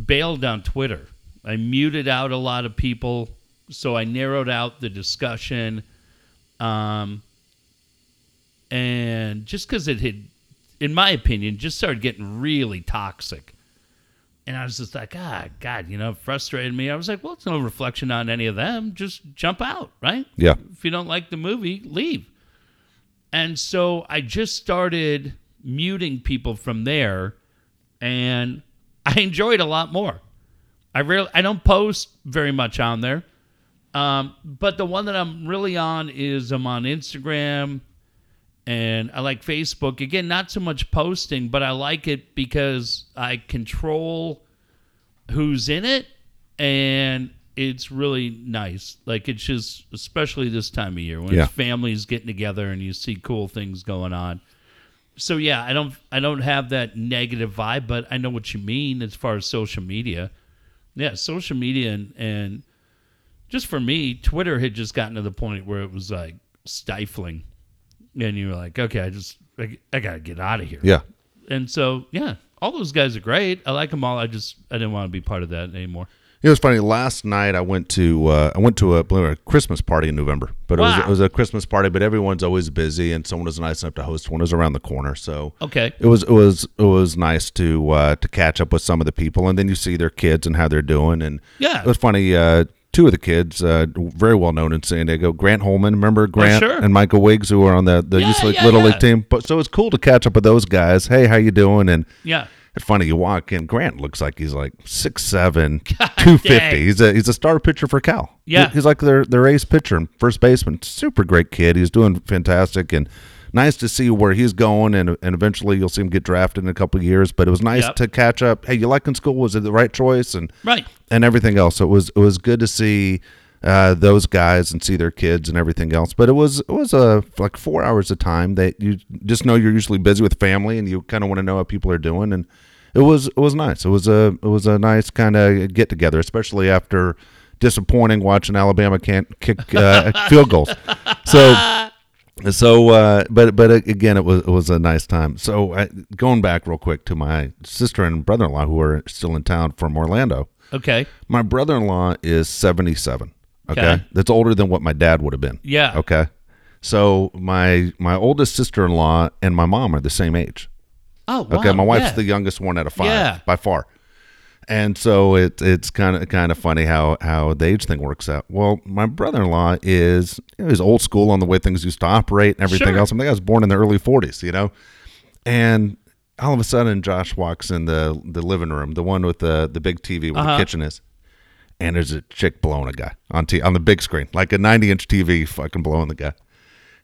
Speaker 2: bailed on Twitter. I muted out a lot of people, so I narrowed out the discussion. Um, and just because it had, in my opinion, just started getting really toxic. And I was just like, ah, God, you know, it frustrated me. I was like, well, it's no reflection on any of them. Just jump out, right?
Speaker 1: Yeah.
Speaker 2: If you don't like the movie, leave. And so I just started muting people from there, and I enjoyed a lot more. I really I don't post very much on there, um, but the one that I'm really on is I'm on Instagram, and I like Facebook. Again, not so much posting, but I like it because I control who's in it, and it's really nice. Like it's just, especially this time of year when
Speaker 1: Yeah.
Speaker 2: families getting together and you see cool things going on. So yeah, I don't, I don't have that negative vibe, but I know what you mean as far as social media. Yeah, social media and and just for me, Twitter had just gotten to the point where it was like stifling, and you were like, okay, I just, I, I gotta get out of here
Speaker 1: Yeah.
Speaker 2: and so yeah, all those guys are great. I like them all. I just I didn't want to be part of that anymore.
Speaker 1: It was funny. Last night I went to uh, I went to a, believe it or not, a Christmas party in November, but it was it was a Christmas party. But everyone's always busy, and someone was nice enough to host one. It was around the corner, so
Speaker 2: Okay,
Speaker 1: it was it was it was nice to uh, to catch up with some of the people, and then you see their kids and how they're doing. And
Speaker 2: Yeah.
Speaker 1: it was funny. Uh, two of the kids, uh, very well known in San Diego, Grant Holman, remember Grant
Speaker 2: Oh, sure.
Speaker 1: and Michael Wiggs, who were on the the
Speaker 2: Yeah,
Speaker 1: League
Speaker 2: yeah,
Speaker 1: Little
Speaker 2: yeah.
Speaker 1: League team. But so it's cool to catch up with those guys. Hey, how you doing? And
Speaker 2: yeah,
Speaker 1: it's funny you walk in. Grant looks like he's like six seven, two fifty. He's a he's a star pitcher for Cal.
Speaker 2: Yeah.
Speaker 1: he's like their their ace pitcher and first baseman. Super great kid. He's doing fantastic and nice to see where he's going. And and eventually you'll see him get drafted in a couple of years. But it was nice
Speaker 2: Yep.
Speaker 1: to catch up. Hey, you like in school? Was it the right choice? And
Speaker 2: right.
Speaker 1: and everything else. So it was it was good to see uh, those guys and see their kids and everything else. But it was it was a like four hours of time that you just know you're usually busy with family and you kind of want to know how people are doing. And it was it was nice. It was a it was a nice kind of get together, especially after disappointing watching Alabama can't kick uh, field goals. So. So, uh, but but again, it was it was a nice time. So, I, going back real quick to my sister and brother-in-law who are still in town from Orlando.
Speaker 2: Okay.
Speaker 1: My brother in law is 77. Okay?
Speaker 2: Okay.
Speaker 1: That's older than what my dad would have been.
Speaker 2: Yeah.
Speaker 1: Okay. So my my oldest sister in law and my mom are the same age.
Speaker 2: Oh, wow.
Speaker 1: Okay. My wife's
Speaker 2: yeah.
Speaker 1: the youngest one out of five
Speaker 2: Yeah.
Speaker 1: by far. And so it, it's kind of kind of funny how, how the age thing works out. Well, my brother in law is you know, he's old school on the way things used to operate and everything
Speaker 2: Sure.
Speaker 1: else. I think I was born in the early 40s, you know. And all of a sudden, Josh walks in the the living room, the one with the the big TV where
Speaker 2: Uh-huh.
Speaker 1: the kitchen is, and there's a chick blowing a guy on t- on the big screen, like a 90 inch TV, fucking blowing the guy.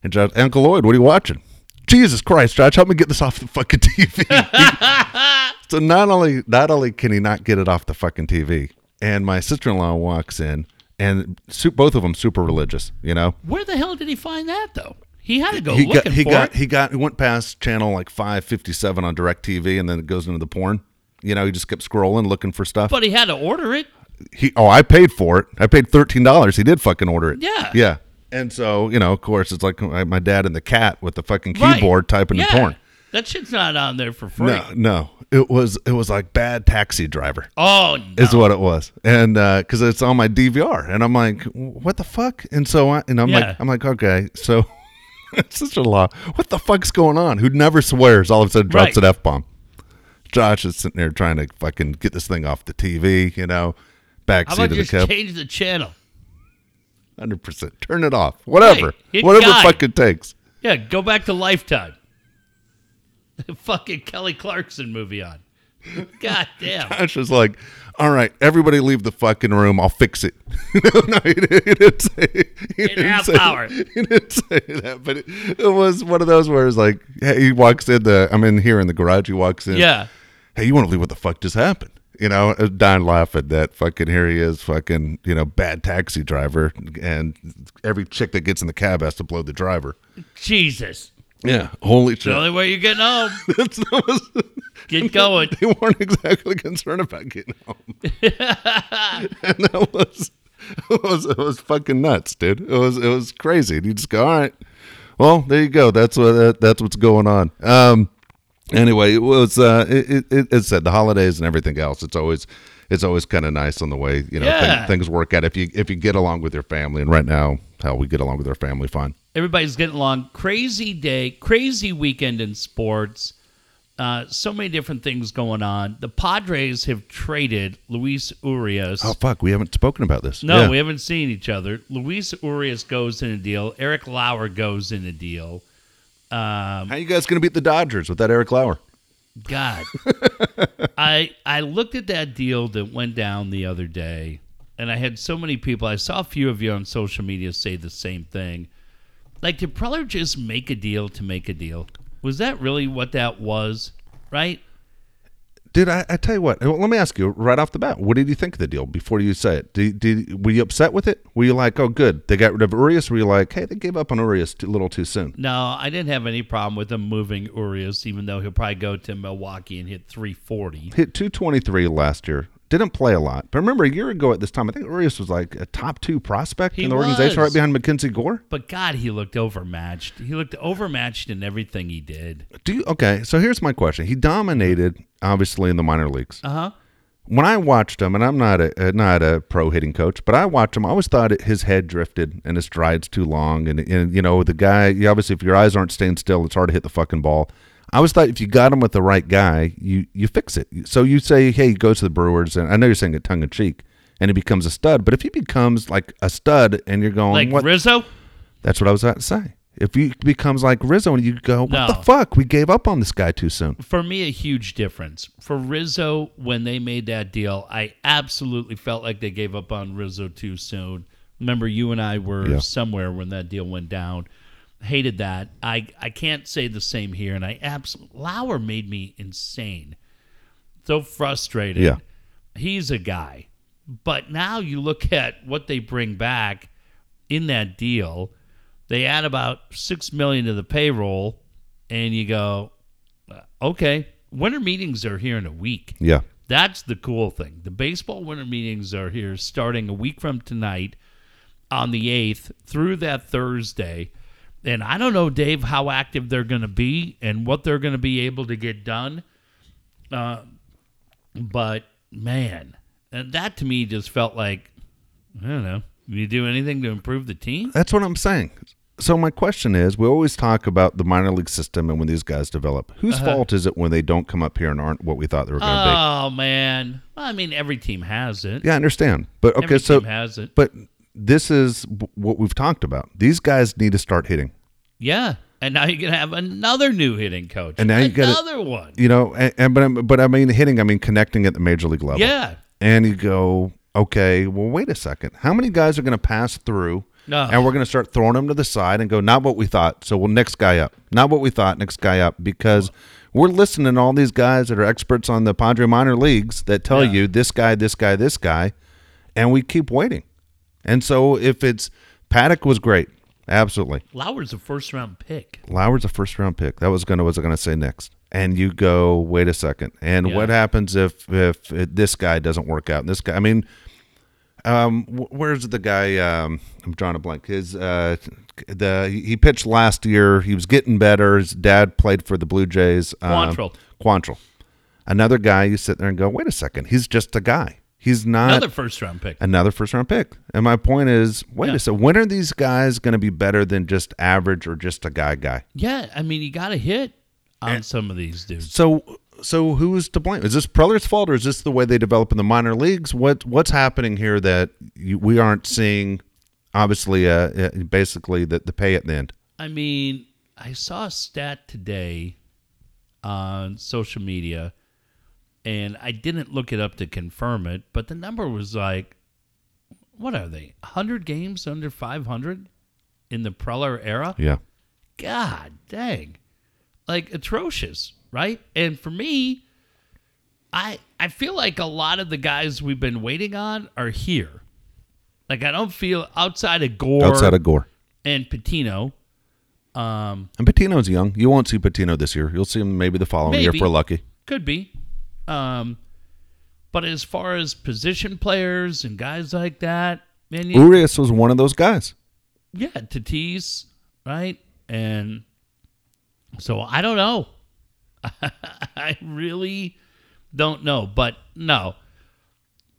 Speaker 1: And Josh, Uncle Lloyd, what are you watching? Jesus Christ, Josh, help me get this off the fucking TV. so not only not only can he not get it off the fucking TV, and my sister in law walks in, and su- both of them super religious, you know.
Speaker 2: Where the hell did he find that though? He had to go
Speaker 1: he
Speaker 2: looking
Speaker 1: got he
Speaker 2: for
Speaker 1: got
Speaker 2: it.
Speaker 1: he got he went past channel like 557 on direct tv and then it goes into the porn you know he just kept scrolling looking for stuff
Speaker 2: but he had to order it.
Speaker 1: he oh i paid for it i paid $13 he did fucking order it
Speaker 2: Yeah.
Speaker 1: yeah and so you know of course it's like my my dad and the cat with the fucking
Speaker 2: Right.
Speaker 1: keyboard typing
Speaker 2: yeah.
Speaker 1: the porn
Speaker 2: That shit's not on there for free.
Speaker 1: no no it was it was like bad taxi driver
Speaker 2: Oh no.
Speaker 1: is what it was and uh, because it's on my dvr and i'm like what the fuck and so i and i'm
Speaker 2: Yeah.
Speaker 1: like i'm like okay so sister-in-law what the fuck's going on who never swears all of a sudden drops
Speaker 2: Right.
Speaker 1: an f-bomb josh is sitting there trying to fucking get this thing off the tv you know backseat of the cab
Speaker 2: change the channel?
Speaker 1: 100% turn it off whatever.
Speaker 2: Hit
Speaker 1: whatever
Speaker 2: guide.
Speaker 1: fuck it takes
Speaker 2: Yeah, go back to Lifetime. Fucking Kelly Clarkson movie on. God damn.
Speaker 1: Josh was like, "All right, everybody leave the fucking room. I'll fix it." no, no, he, didn't- he didn't say. He
Speaker 2: In
Speaker 1: didn't
Speaker 2: half
Speaker 1: say,
Speaker 2: hour.
Speaker 1: He didn't say that, but it, it was one of those where it's like, hey, he walks in the. I'm in here in the garage. He walks in.
Speaker 2: Yeah.
Speaker 1: Hey, you want to leave? What the fuck just happened? You know, uh, was dying laughing that fucking here he is, fucking you know, bad taxi driver, and every chick that gets in the cab has to blow the driver.
Speaker 2: Jesus.
Speaker 1: Yeah, holy shit.
Speaker 2: The only way you're getting home.
Speaker 1: That's was-
Speaker 2: Get going.
Speaker 1: they weren't exactly concerned about getting home. and that was it was it was fucking nuts, dude. It was it was crazy. And you just go, all right, well, there you go. That's what that, that's what's going on. Um, anyway, it was uh, it, it it said the holidays and everything else. It's always it's always kind of nice on the way you know
Speaker 2: Yeah.
Speaker 1: thing- things work out if you if you get along with your family. And right now, hell, we get along with our family fine.
Speaker 2: Everybody's getting along. Crazy day, crazy weekend in sports. Uh, so many different things going on. The Padres have traded Luis Urias.
Speaker 1: Oh fuck, we haven't spoken about this.
Speaker 2: no,
Speaker 1: Yeah.
Speaker 2: we haven't seen each other. Luis Urias goes in a deal. Eric Lauer goes in a deal. Um,
Speaker 1: How are you guys gonna beat the Dodgers with that Eric Lauer?
Speaker 2: God, I I looked at that deal that went down the other day, and I had so many people. I saw a few of you on social media say the same thing. Like, did Preller just make a deal to make a deal? Was that really what that was? Right?
Speaker 1: Dude, I, I tell you what. Let me ask you right off the bat. What did you think of the deal before you say it? Did, did were you upset with it? Were you like, oh, good, they got rid of Urias? Were you like, hey, they gave up on Urias a little too soon?
Speaker 2: No, I didn't have any problem with him moving Urias, even though he'll probably go to Milwaukee and hit 340.
Speaker 1: Hit two twenty three last year. Didn't play a lot, but remember a year ago at this time, I think Urias was like a top two prospect
Speaker 2: He
Speaker 1: in the organization, right behind Mackenzie Gore.
Speaker 2: But God, he looked overmatched. He looked overmatched in everything he did.
Speaker 1: Do you, okay? So here's my question. He dominated, obviously, in the minor leagues.
Speaker 2: Uh huh.
Speaker 1: when I watched him, and I'm not a uh, not a pro hitting coach, but I watched him. I always thought his head drifted and his strides too long, and, and you know the guy. Obviously, if your eyes aren't staying still, it's hard to hit the fucking ball. I always thought if you got him with the right guy, you you fix it. So you say, hey, he goes to the Brewers, and I know you're saying it tongue in cheek, and he becomes a stud. But if he becomes like a stud, and you're going,
Speaker 2: Like
Speaker 1: what?
Speaker 2: Rizzo?
Speaker 1: That's what I was about to say. If he becomes like Rizzo, and you go, what
Speaker 2: No.
Speaker 1: the fuck? We gave up on this guy too soon.
Speaker 2: for me a huge difference. For Rizzo, when they made that deal, I absolutely felt like they gave up on Rizzo too soon. Remember, you and I were
Speaker 1: Yeah.
Speaker 2: somewhere when that deal went down. Hated that. I I can't say the same here, and I absolutely Lauer made me insane. So frustrated.
Speaker 1: Yeah.
Speaker 2: he's a guy, but now you look at what they bring back in that deal. They add about six million to the payroll, and you go, uh, okay, winter meetings are here in a week.
Speaker 1: Yeah,
Speaker 2: That's the cool thing. The baseball winter meetings are here starting a week from tonight on the 8th through that Thursday. And I don't know, Dave, how active they're going to be and what they're going to be able to get done. Uh, but, man, and that to me just felt like, I don't know, you do anything to improve the team?
Speaker 1: That's what I'm saying. So my question is, we always talk about the minor league system and when these guys develop. Whose
Speaker 2: Uh-huh.
Speaker 1: fault is it when they don't come up here and aren't what we thought they were going to be?
Speaker 2: Oh, man. Well, I mean, every team has it.
Speaker 1: Yeah, I understand. But okay,
Speaker 2: every
Speaker 1: so
Speaker 2: team has it.
Speaker 1: but this is what we've talked about. These guys need to start hitting.
Speaker 2: Yeah. And now you're going to have another new hitting coach.
Speaker 1: And now you gotta-
Speaker 2: another one.
Speaker 1: You know, and, and but I'm- but I mean hitting. I mean connecting at the major league level.
Speaker 2: Yeah.
Speaker 1: And you go, okay, well, wait a second. How many guys are going to pass through?
Speaker 2: No.
Speaker 1: And we're going to start throwing them to the side and go, not what we thought. So we'll next guy up. Not what we thought. Next guy up. Because we're listening to all these guys that are experts on the Padre minor leagues that tell
Speaker 2: Yeah.
Speaker 1: you this guy, this guy, this guy, and we keep waiting. And so if it's Paddock was great, absolutely.
Speaker 2: Lauer's a first round pick.
Speaker 1: Lauer's a first round pick. That was gonna was I gonna say next. And you go, wait a second. And
Speaker 2: Yeah.
Speaker 1: what happens if if it, this guy doesn't work out? And this guy, I mean, um, wh- where's the guy? Um, I'm drawing a blank. His uh, the he he pitched last year. He was getting better. His dad played for the Blue Jays. Um,
Speaker 2: Quantrill.
Speaker 1: Quantrill. Another guy. You sit there and go, wait a second. He's just a guy. He's not
Speaker 2: Another first round pick.
Speaker 1: another first round pick. And my point is, wait
Speaker 2: Yeah.
Speaker 1: a second. When are these guys going to be better than just average or just a guy guy?
Speaker 2: Yeah. I mean, you got to hit on some of these dudes.
Speaker 1: So, so who's to blame? Is this Preller's fault, or is this the way they develop in the minor leagues? What what's happening here that you, we aren't seeing? Obviously, uh, uh, basically the the pay at the end.
Speaker 2: I mean, I saw a stat today on social media, and I didn't look it up to confirm it, but the number was like, what are they? 100 games under 500 in the Preller era?
Speaker 1: Yeah,
Speaker 2: God dang. Like atrocious, right? And for me, I I feel like a lot of the guys we've been waiting on are here. Like I don't feel outside of Gore
Speaker 1: outside of Gore.
Speaker 2: and Patino. Um,
Speaker 1: And Patino's young. You won't see Patino this year. You'll see him maybe the following year if we're lucky.
Speaker 2: could be. Um, but as far as position players and guys like that, man, you,
Speaker 1: Urias was one of those guys.
Speaker 2: yeah, Tatis, right? And so I don't know. I really don't know, but no,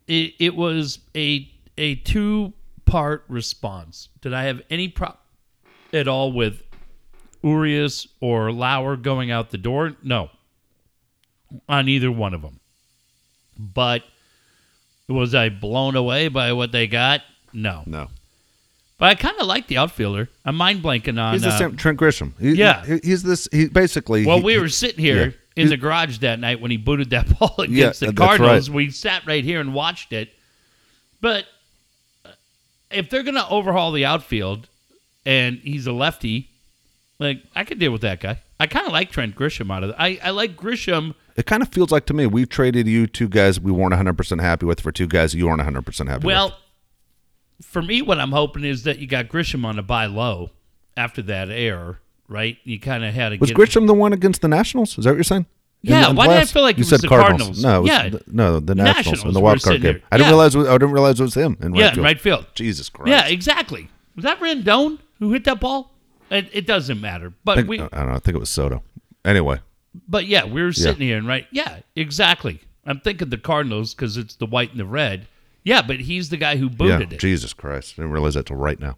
Speaker 2: it it was a a two part response. Did I have any pro at all with Urias or Lauer going out the door? No, on either one of them. But was I blown away by what they got? No.
Speaker 1: No.
Speaker 2: But I kind of like the outfielder. I'm mind blanking on.
Speaker 1: He's the
Speaker 2: uh,
Speaker 1: same Trent Grisham. He-
Speaker 2: Yeah.
Speaker 1: he- he's this. He basically.
Speaker 2: well,
Speaker 1: he-
Speaker 2: we were sitting here
Speaker 1: yeah.
Speaker 2: in
Speaker 1: He's-
Speaker 2: the garage that night when he booted that ball against
Speaker 1: Yeah,
Speaker 2: the
Speaker 1: that's right.
Speaker 2: Cardinals. We sat right here and watched it. But uh, if they're going to overhaul the outfield and he's a lefty, like I could deal with that guy. I kind of like Trent Grisham out of it. I, I like Grisham.
Speaker 1: It kind of feels like to me we've traded you two guys we weren't 100 percent happy with for two guys you aren't 100 percent happy with.
Speaker 2: Well, for me, what I'm hoping is that you got Grisham on a buy low after that error, right? You kind of had to
Speaker 1: Was Grisham the one against the Nationals? Is that what you're saying? In
Speaker 2: Yeah,
Speaker 1: in
Speaker 2: why did I feel like
Speaker 1: you
Speaker 2: it was
Speaker 1: said
Speaker 2: the
Speaker 1: Cardinals?
Speaker 2: Cardinals?
Speaker 1: No, it was
Speaker 2: Yeah.
Speaker 1: the, no, the Nationals,
Speaker 2: Nationals
Speaker 1: in the wild card game. I didn't
Speaker 2: Yeah.
Speaker 1: realize. I didn't realize it was him in right
Speaker 2: yeah,
Speaker 1: field.
Speaker 2: right field.
Speaker 1: Jesus Christ.
Speaker 2: Yeah, exactly. Was that Rendon who hit that ball? It, it doesn't matter. But
Speaker 1: think,
Speaker 2: we,
Speaker 1: I don't know. I think it was Soto. Anyway,
Speaker 2: but yeah, we were sitting here and right. Yeah, exactly. I'm thinking the Cardinals because it's the white and the red. Yeah, but he's the guy who
Speaker 1: yeah.
Speaker 2: booted it.
Speaker 1: Jesus Christ! I didn't realize that till right now.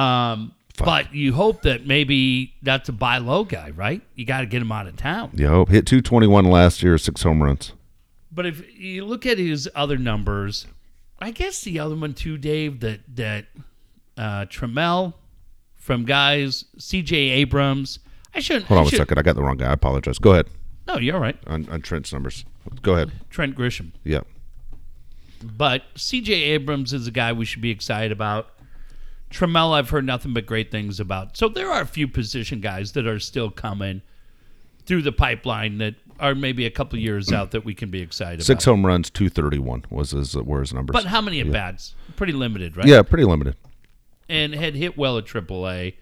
Speaker 2: Um,
Speaker 1: Fuck.
Speaker 2: but you hope that maybe that's a buy low guy, right? You got to get him out of town.
Speaker 1: Yeah, hope hit 221 last year, six home runs.
Speaker 2: But if you look at his other numbers, I guess the other one too, Dave, that that uh, Trammell from guys, C.J. Abrams. I shouldn't.
Speaker 1: Hold
Speaker 2: I
Speaker 1: on a second. I got the wrong guy. I apologize. Go ahead
Speaker 2: No, you're all right.
Speaker 1: on, on Trent's numbers. Go ahead.
Speaker 2: Trent Grisham.
Speaker 1: Yeah.
Speaker 2: But C.J. Abrams is a guy we should be excited about. Trammell, I've heard nothing but great things about. So there are a few position guys that are still coming through the pipeline that are maybe a couple years out that we can be excited
Speaker 1: Six
Speaker 2: about.
Speaker 1: home runs, 231 was his were his numbers.
Speaker 2: But how many at bats? Pretty limited, right?
Speaker 1: yeah, pretty limited.
Speaker 2: and had hit well at AAA.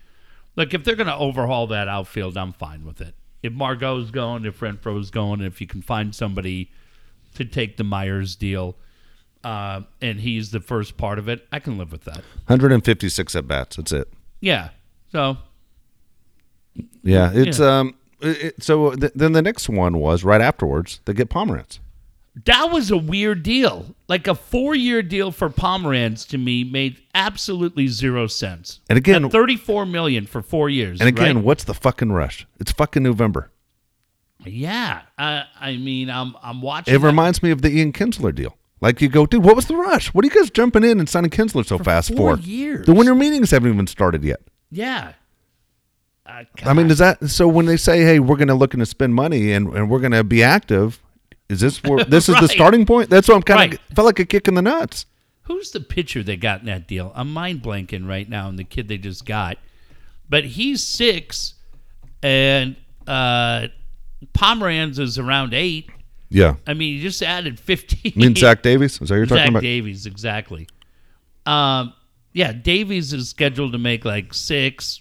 Speaker 2: Look, if they're going to overhaul that outfield, I'm fine with it. If Margot's going, if Renfro's going, if you can find somebody to take the Myers deal, uh, and he's the first part of it, I can live with that.
Speaker 1: 156 at bats. That's it.
Speaker 2: Yeah. So
Speaker 1: Yeah, it's um. It, it- so th- then the next one was right afterwards. They get Pomeranz.
Speaker 2: That was a weird deal. Like a four-year deal for Pomeranz to me made absolutely zero sense.
Speaker 1: And again-
Speaker 2: At 34 million for four years.
Speaker 1: And again,
Speaker 2: right?
Speaker 1: what's the fucking rush? It's fucking November.
Speaker 2: yeah. I, I mean, I'm I'm watching.
Speaker 1: It
Speaker 2: that-
Speaker 1: reminds me of the Ian Kinsler deal. Like you go, dude, what was the rush? What are you guys jumping in and signing Kinsler so fast
Speaker 2: four
Speaker 1: for?
Speaker 2: years.
Speaker 1: The winter meetings haven't even started yet.
Speaker 2: Yeah. Uh,
Speaker 1: I mean, does that so when they say, "Hey, we're going to look to spend money and, and we're going to be active," is this where this is the starting point? That's what I'm kind of
Speaker 2: Right.
Speaker 1: felt like a kick in the nuts.
Speaker 2: who's the pitcher they got in that deal? I'm mind blanking right now, and the kid they just got, but he's six, and uh, Pomeranz is around eight.
Speaker 1: Yeah,
Speaker 2: I mean, you just added 15.
Speaker 1: I mean Zach Davies. Is that you're talking
Speaker 2: Zach
Speaker 1: about?
Speaker 2: Davies, exactly. Um, yeah, Davies is scheduled to make like six.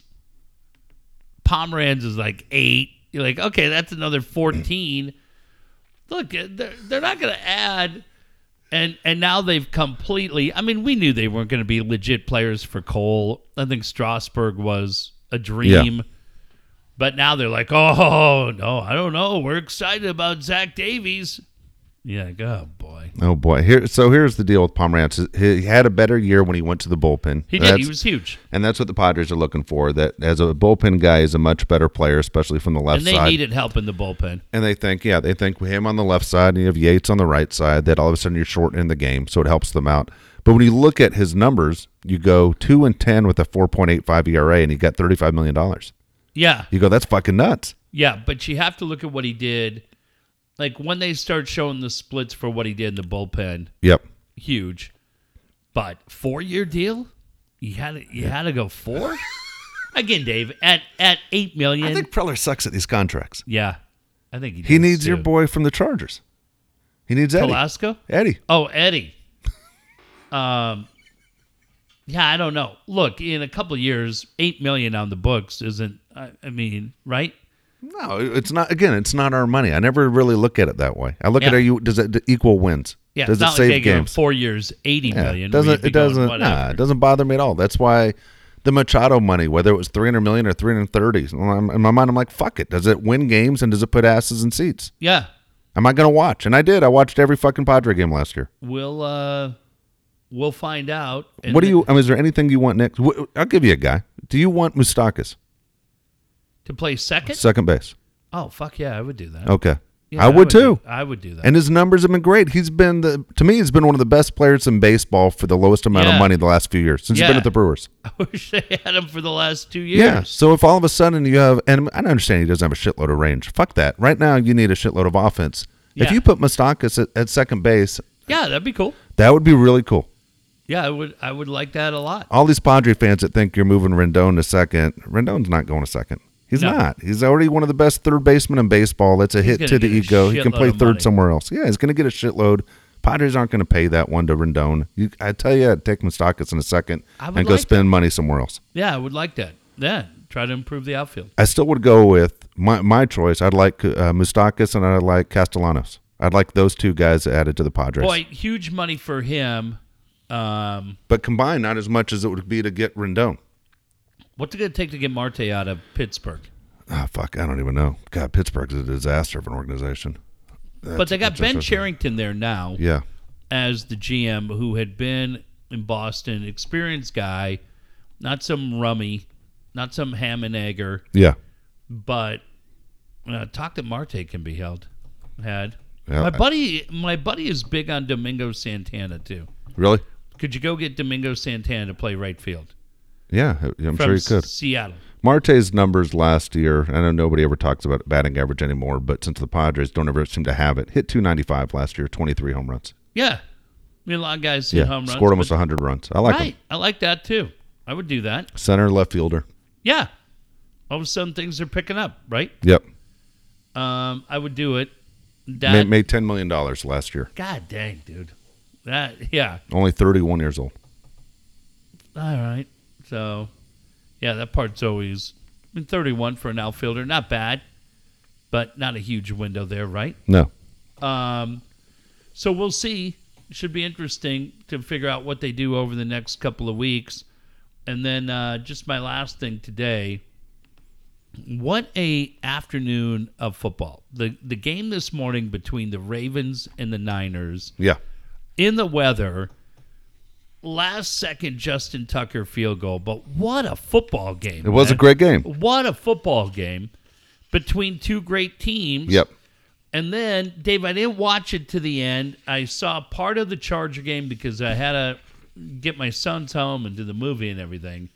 Speaker 2: Pomeranz is like eight. You're like, okay, that's another 14. Look, uh, they're, they're not going to add. And and now they've completely. I mean, we knew they weren't going to be legit players for Cole. I think Strasburg was a dream. But now they're like, oh no, I don't know. We're excited about Zach Davies. Yeah, oh boy.
Speaker 1: Oh boy, here. So here's the deal with Pomeranz. He had a better year when he went to the bullpen.
Speaker 2: He did.
Speaker 1: That's-
Speaker 2: He was huge.
Speaker 1: and that's what the Padres are looking for. That as a bullpen guy is a much better player, especially from the left side.
Speaker 2: And they
Speaker 1: side.
Speaker 2: needed help in the bullpen.
Speaker 1: and they think, yeah, they think with him on the left side and you have Yates on the right side. That all of a sudden you're shortening the game, so it helps them out. But when you look at his numbers, you go two and ten with a 4.85 ERA, and he got 35 million dollars.
Speaker 2: Yeah,
Speaker 1: You go, that's fucking nuts.
Speaker 2: yeah, but you have to look at what he did. Like when they start showing the splits for what he did in the bullpen,
Speaker 1: Yep.
Speaker 2: huge. But four year deal, you had to, you had to go four again, Dave. At at eight million,
Speaker 1: I think Preller sucks at these contracts.
Speaker 2: yeah, I think he,
Speaker 1: He
Speaker 2: does,
Speaker 1: needs your
Speaker 2: too.
Speaker 1: boy from the Chargers. He needs Eddie.
Speaker 2: Velasco?
Speaker 1: Eddie.
Speaker 2: Oh, Eddie. um, yeah, I don't know. Look, in a couple of years, eight million on the books isn't. I, I mean, right?
Speaker 1: No, it's not. Again, it's not our money. I never really look at it that way. I look at
Speaker 2: Yeah.
Speaker 1: it. You does it equal wins?
Speaker 2: Yeah,
Speaker 1: Does
Speaker 2: it's
Speaker 1: it
Speaker 2: not like
Speaker 1: save
Speaker 2: they
Speaker 1: games?
Speaker 2: four years, eighty
Speaker 1: Yeah,
Speaker 2: million.
Speaker 1: it doesn't. It doesn't. Nah, it doesn't bother me at all. That's why the Machado money, whether it was three hundred million or three hundred thirty, in my mind, I'm like, fuck it. Does it win games and does it put asses in seats?
Speaker 2: Yeah,
Speaker 1: Am I going to watch? And I did. I watched every fucking Padre game last year.
Speaker 2: we'll uh, we'll find out.
Speaker 1: What do you? I mean, is there anything you want next? I'll give you a guy. Do you want Moustakas
Speaker 2: to play second?
Speaker 1: second base?
Speaker 2: Oh fuck yeah, I would do that.
Speaker 1: Okay,
Speaker 2: Yeah,
Speaker 1: I would too.
Speaker 2: do- I would do that.
Speaker 1: And his numbers have been great. He's been the to me, he's been one of the best players in baseball for the lowest amount
Speaker 2: Yeah.
Speaker 1: of money the last few years since he's been at the Brewers.
Speaker 2: I wish they had him for the last two years.
Speaker 1: Yeah. So if all of a sudden you have, and I understand he doesn't have a shitload of range. Fuck that. Right now you need a shitload of offense. If you put Moustakas at, at second base,
Speaker 2: Yeah, that'd be cool.
Speaker 1: that would be really cool.
Speaker 2: Yeah, I would. I would like that a lot.
Speaker 1: All these Padre fans that think you're moving Rendon to second, Rendon's not going to second. He's
Speaker 2: No.
Speaker 1: not. He's already one of the best third basemen in baseball. That's a hit
Speaker 2: gonna
Speaker 1: the ego. He can play third somewhere else. Yeah, he's going to get a shitload. Padres aren't going to pay that one to Rendon. You, I tell you, I'd take Moustakas in a second and go
Speaker 2: like
Speaker 1: spend money somewhere else.
Speaker 2: Yeah, I would like that. Yeah, try to improve the outfield.
Speaker 1: I still would go with my my choice. I'd like uh, Moustakas and I'd like Castellanos. I'd like those two guys added to the Padres.
Speaker 2: Boy, huge money for him. Um,
Speaker 1: But combined, not as much as it would be to get Rendon.
Speaker 2: What's it going to take to get Marte out of Pittsburgh?
Speaker 1: Ah, fuck, I don't even know. God, Pittsburgh's a disaster of an organization.
Speaker 2: but they got Ben Cherington there now
Speaker 1: Yeah,
Speaker 2: as the GM, who had been in Boston, experienced guy, not some rummy, not some ham and egger,
Speaker 1: yeah.
Speaker 2: but uh, talk that Marte can be held. Had
Speaker 1: Yeah,
Speaker 2: my buddy, my buddy is big on Domingo Santana too.
Speaker 1: Really?
Speaker 2: Could you go get Domingo Santana to play right field
Speaker 1: Yeah, I'm sure you could.
Speaker 2: Seattle?
Speaker 1: Marte's numbers last year, I know nobody ever talks about batting average anymore, but since the Padres don't ever seem to have it, hit 295 last year, 23 home runs.
Speaker 2: Yeah, I mean, a lot of guys hit
Speaker 1: Yeah,
Speaker 2: home runs.
Speaker 1: scored almost 100 runs. I like
Speaker 2: right,
Speaker 1: him.
Speaker 2: I like that too. I would do that.
Speaker 1: Center, left fielder.
Speaker 2: Yeah, all of a sudden things are picking up. Right.
Speaker 1: Yep.
Speaker 2: Um, I would do it.
Speaker 1: Made, made $10 million last year.
Speaker 2: God dang, dude. That yeah.
Speaker 1: Only 31 years old.
Speaker 2: All right. So, yeah, that part's always I mean, 31 for an outfielder, not bad, but not a huge window there, right?
Speaker 1: No.
Speaker 2: Um, so we'll see. Should be interesting to figure out what they do over the next couple of weeks. And then uh, just my last thing today. What a afternoon of football. The the game this morning between the Ravens and the Niners
Speaker 1: Yeah.
Speaker 2: in the weather. Last second Justin Tucker field goal, but what a football game.
Speaker 1: It was a great game.
Speaker 2: What a football game between two great teams.
Speaker 1: Yep.
Speaker 2: And then, Dave, I didn't watch it to the end. I saw part of the Charger game because I had to get my sons home and do the movie and everything.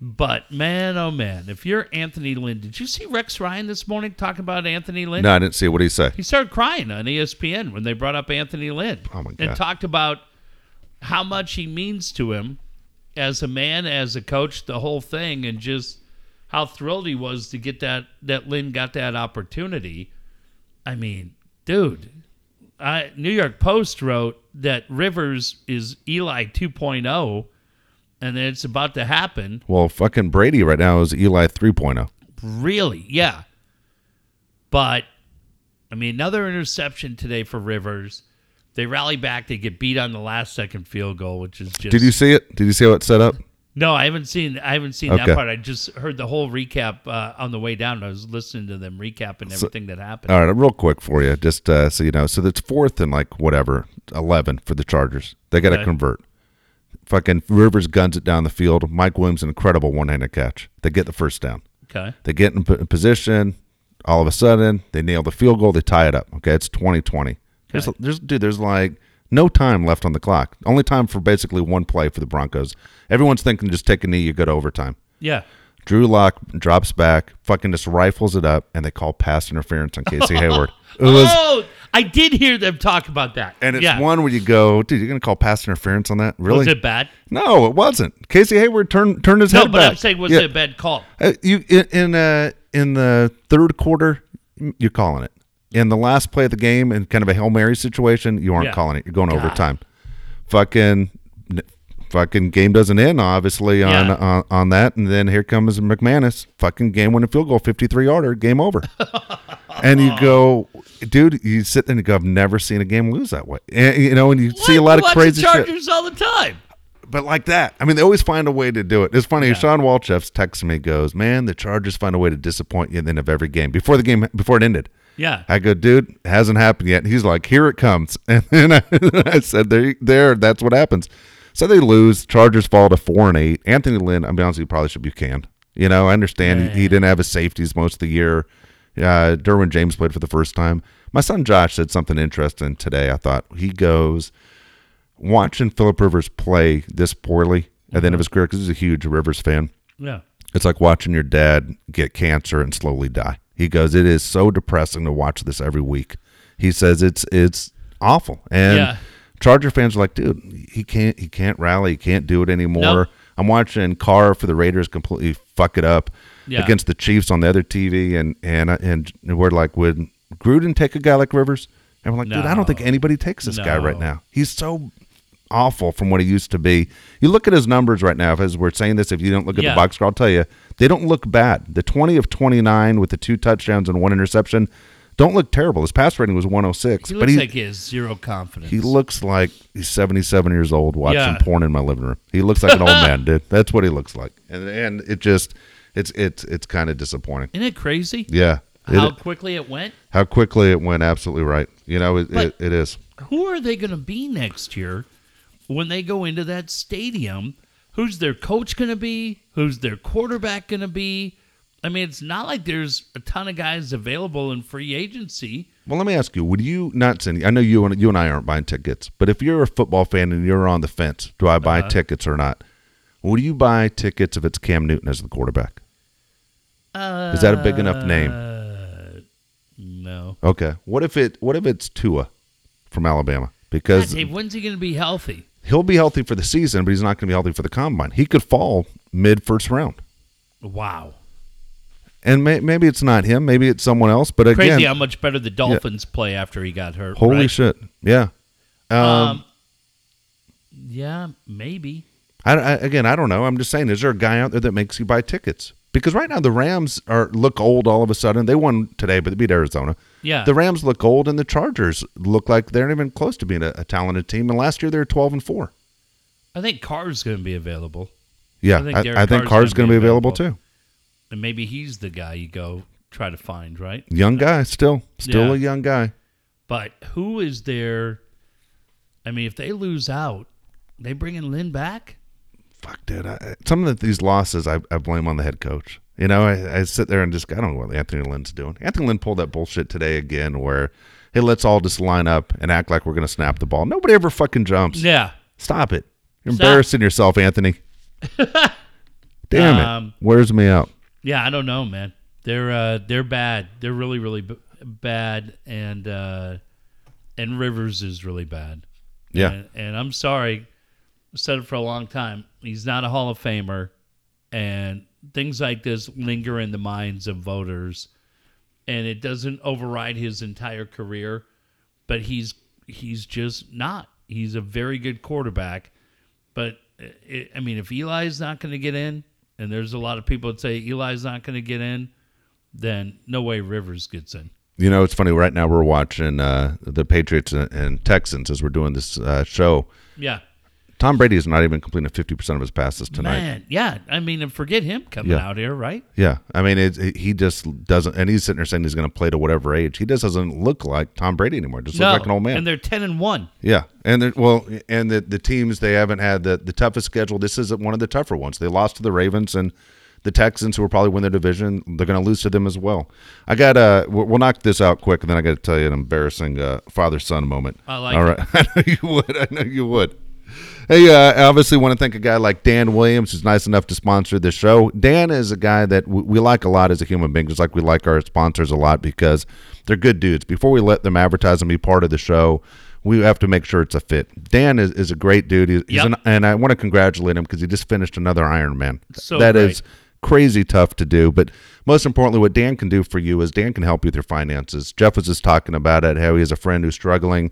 Speaker 2: But man, oh man, if you're Anthony Lynn, did you see Rex Ryan this morning talking about Anthony Lynn?
Speaker 1: No, I didn't see. What did he say?
Speaker 2: He started crying on ESPN when they brought up Anthony Lynn.
Speaker 1: Oh, my
Speaker 2: And talked about how much he means to him as a man, as a coach, the whole thing, and just how thrilled he was to get that that Lynn got that opportunity. I mean, dude, I, New York Post wrote that Rivers is Eli 2.0, and that it's about to happen.
Speaker 1: Well, fucking Brady right now is Eli oh. 3.0.
Speaker 2: Really? Yeah. But I mean, another interception today for Rivers. They rally back. They get beat on the last second field goal, which is just.
Speaker 1: Did you see it? Did you see how it's set up?
Speaker 2: No, I haven't seen. I haven't seen
Speaker 1: Okay.
Speaker 2: that part. I just heard the whole recap uh, on the way down. I was listening to them recapping everything that happened.
Speaker 1: All right, real quick for you, just uh, so you know. So it's fourth and like whatever, eleven for the Chargers. They got to
Speaker 2: Okay.
Speaker 1: convert. Fucking Rivers guns it down the field. Mike Williams, an incredible one-handed catch. They get the first down.
Speaker 2: okay.
Speaker 1: They get in p- position. All of a sudden, they nail the field goal. They tie it up. Okay, it's 2020. There's,
Speaker 2: Okay.
Speaker 1: there's, dude, there's like no time left on the clock. Only time for basically one play for the Broncos. Everyone's thinking just take a knee, you go to overtime.
Speaker 2: Yeah.
Speaker 1: Drew Lock drops back, fucking just rifles it up, and they call pass interference on Casey Hayward. It was,
Speaker 2: oh, I did hear them talk about that.
Speaker 1: and it's
Speaker 2: yeah.
Speaker 1: one where you go, dude, you're gonna call pass interference on that? Really?
Speaker 2: Was it bad?
Speaker 1: no, it wasn't. Casey Hayward turned turned his
Speaker 2: No,
Speaker 1: head No,
Speaker 2: but
Speaker 1: back.
Speaker 2: I'm saying, was
Speaker 1: Yeah.
Speaker 2: it a bad call?
Speaker 1: Uh, you in in, uh, in the third quarter, you're calling it. In the last play of the game in kind of a hail mary situation, you aren't
Speaker 2: Yeah.
Speaker 1: calling it. You're going
Speaker 2: God.
Speaker 1: overtime. Fucking, fucking game doesn't end obviously on,
Speaker 2: Yeah.
Speaker 1: on on that, and then here comes McManus, fucking game winning field goal, 53 yarder, game over. and you go, dude, you sit there and you go, I've never seen a game lose that way. And, you know, and you see a
Speaker 2: What?
Speaker 1: lot
Speaker 2: You
Speaker 1: of
Speaker 2: watch
Speaker 1: crazy
Speaker 2: the
Speaker 1: shit
Speaker 2: Chargers all the time.
Speaker 1: but like that. I mean, they always find a way to do it. It's funny.
Speaker 2: Yeah.
Speaker 1: Sean Walchef's texting me, goes, "Man, the Chargers find a way to disappoint you at the end of every game before the game before it ended."
Speaker 2: Yeah.
Speaker 1: I go, dude, hasn't happened yet. And he's like, here it comes. And then I, I said, there, there, that's what happens. So they lose. Chargers fall to four and eight. Anthony Lynn, I'm be honest, you probably should be canned. You know, I understand he, he didn't have his safeties most of the year. Uh, Derwin James played for the first time. My son Josh said something interesting today. I thought he goes watching Philip Rivers play this poorly at the end of his career because he's a huge Rivers fan.
Speaker 2: Yeah.
Speaker 1: It's like watching your dad get cancer and slowly die. He goes, it is so depressing to watch this every week. He says it's it's awful. And
Speaker 2: Yeah.
Speaker 1: Charger fans are like, dude, he can't he can't rally, he can't do it anymore.
Speaker 2: Nope.
Speaker 1: I'm watching Carr for the Raiders completely fuck it up
Speaker 2: Yeah.
Speaker 1: against the Chiefs on the other TV, and and uh, and we're like, would Gruden take a guy like Rivers? And we're like, dude, I don't think anybody takes this guy right now. He's so awful from what he used to be. You look at his numbers right now. As we're saying this, if you don't look at
Speaker 2: Yeah.
Speaker 1: the box score, I'll tell you they don't look bad. The twenty of twenty nine with the two touchdowns and one interception don't look terrible. His pass rating was one hundred six,
Speaker 2: He
Speaker 1: but
Speaker 2: looks
Speaker 1: he
Speaker 2: like he has zero confidence.
Speaker 1: he looks like he's seventy seven years old watching
Speaker 2: Yeah.
Speaker 1: porn in my living room. He looks like an old man, dude. That's what he looks like, and and it just it's it's it's kind of disappointing.
Speaker 2: Isn't it crazy
Speaker 1: Yeah, It-
Speaker 2: how quickly it went?
Speaker 1: how quickly it went. Absolutely right. You know, it,
Speaker 2: But-
Speaker 1: it, it is.
Speaker 2: Who are they going to be next year when they go into that stadium? Who's their coach going to be? Who's their quarterback going to be? I mean, it's not like there's a ton of guys available in free agency.
Speaker 1: Well, let me ask you: Would you not send? I know you and you and I aren't buying tickets, but if you're a football fan and you're on the fence, do I buy tickets or not? Would you buy tickets if it's Cam Newton as the quarterback?
Speaker 2: Uh,
Speaker 1: Is that a big enough name?
Speaker 2: No.
Speaker 1: Okay. What if it? What if it's Tua from Alabama?
Speaker 2: God,
Speaker 1: Because
Speaker 2: Dave, when's he going to be healthy?
Speaker 1: He'll be healthy for the season, but he's not going to be healthy for the combine. He could fall mid first round,
Speaker 2: Wow.
Speaker 1: and may, maybe it's not him. Maybe it's someone else. But again,
Speaker 2: Crazy how much better the Dolphins play after he got hurt.
Speaker 1: holy
Speaker 2: right?
Speaker 1: shit! Yeah. Um,
Speaker 2: Um, yeah, maybe.
Speaker 1: I, I, again, I don't know. I'm just saying, is there a guy out there that makes you buy tickets? Because right now the Rams are look old all of a sudden. They won today, but they beat Arizona.
Speaker 2: Yeah.
Speaker 1: The Rams look old, and the Chargers look like they're not even close to being a, a talented team. And last year they were 12 and four.
Speaker 2: I think Carr's going to be available.
Speaker 1: Yeah,
Speaker 2: I think
Speaker 1: I, I think
Speaker 2: Carr's
Speaker 1: going to
Speaker 2: be
Speaker 1: available,
Speaker 2: available.
Speaker 1: too.
Speaker 2: And maybe he's the guy you go try to find, right?
Speaker 1: Young uh, guy, still, still
Speaker 2: Yeah.
Speaker 1: a young guy.
Speaker 2: But who is there? I mean, if they lose out, they bring in Lynn back?
Speaker 1: Fuck, dude. I, some of these losses, I, I blame on the head coach. You know, I, I sit there and just, I don't know what Anthony Lynn's doing. Anthony Lynn pulled that bullshit today again, where hey, let's all just line up and act like we're going to snap the ball. Nobody ever fucking jumps.
Speaker 2: Yeah.
Speaker 1: Stop it. You're
Speaker 2: Stop.
Speaker 1: embarrassing yourself, Anthony. Damn
Speaker 2: Um,
Speaker 1: it. Wears me out.
Speaker 2: Yeah, I don't know, man. They're uh, they're bad. They're really really b- bad, and uh, and Rivers is really bad.
Speaker 1: Yeah.
Speaker 2: and, and I'm sorry, I've said it for a long time. He's not a Hall of Famer, and things like this linger in the minds of voters, and it doesn't override his entire career. But he's he's just not. He's a very good quarterback, but it, I mean, if Eli's not going to get in, and there's a lot of people that say Eli's not going to get in, then no way Rivers gets in.
Speaker 1: You know, it's funny. Right now, we're watching uh, the Patriots and, and Texans as we're doing this uh, show.
Speaker 2: Yeah.
Speaker 1: Tom Brady is not even completing 50% of his passes tonight.
Speaker 2: Man, yeah. I mean, and forget him coming
Speaker 1: Yeah.
Speaker 2: out here, right?
Speaker 1: Yeah. I mean, it, he just doesn't, and he's sitting there saying he's going to play to whatever age. He just doesn't look like Tom Brady anymore. Just looks like an old man.
Speaker 2: And they're ten and one.
Speaker 1: Yeah, and they're- well, and the the teams they haven't had the the toughest schedule. This is one of the tougher ones. They lost to the Ravens and the Texans, who will probably win their division. They're going to lose to them as well. I got uh, we'll, we'll knock this out quick, and then I got to tell you an embarrassing uh, father son moment.
Speaker 2: I like
Speaker 1: All
Speaker 2: it.
Speaker 1: I know you would. I know you would. Hey, uh, I obviously want to thank a guy like Dan Williams, who's nice enough to sponsor this show. Dan is a guy that we, we like a lot as a human being, just like we like our sponsors a lot because they're good dudes. Before we let them advertise and be part of the show, we have to make sure it's a fit. Dan is, is a great dude, he's, he's an, and I want to congratulate him because he just finished another Ironman.
Speaker 2: So
Speaker 1: That
Speaker 2: great.
Speaker 1: is crazy tough to do. But most importantly, what Dan can do for you is Dan can help you with your finances. Jeff was just talking about it, how he has a friend who's struggling.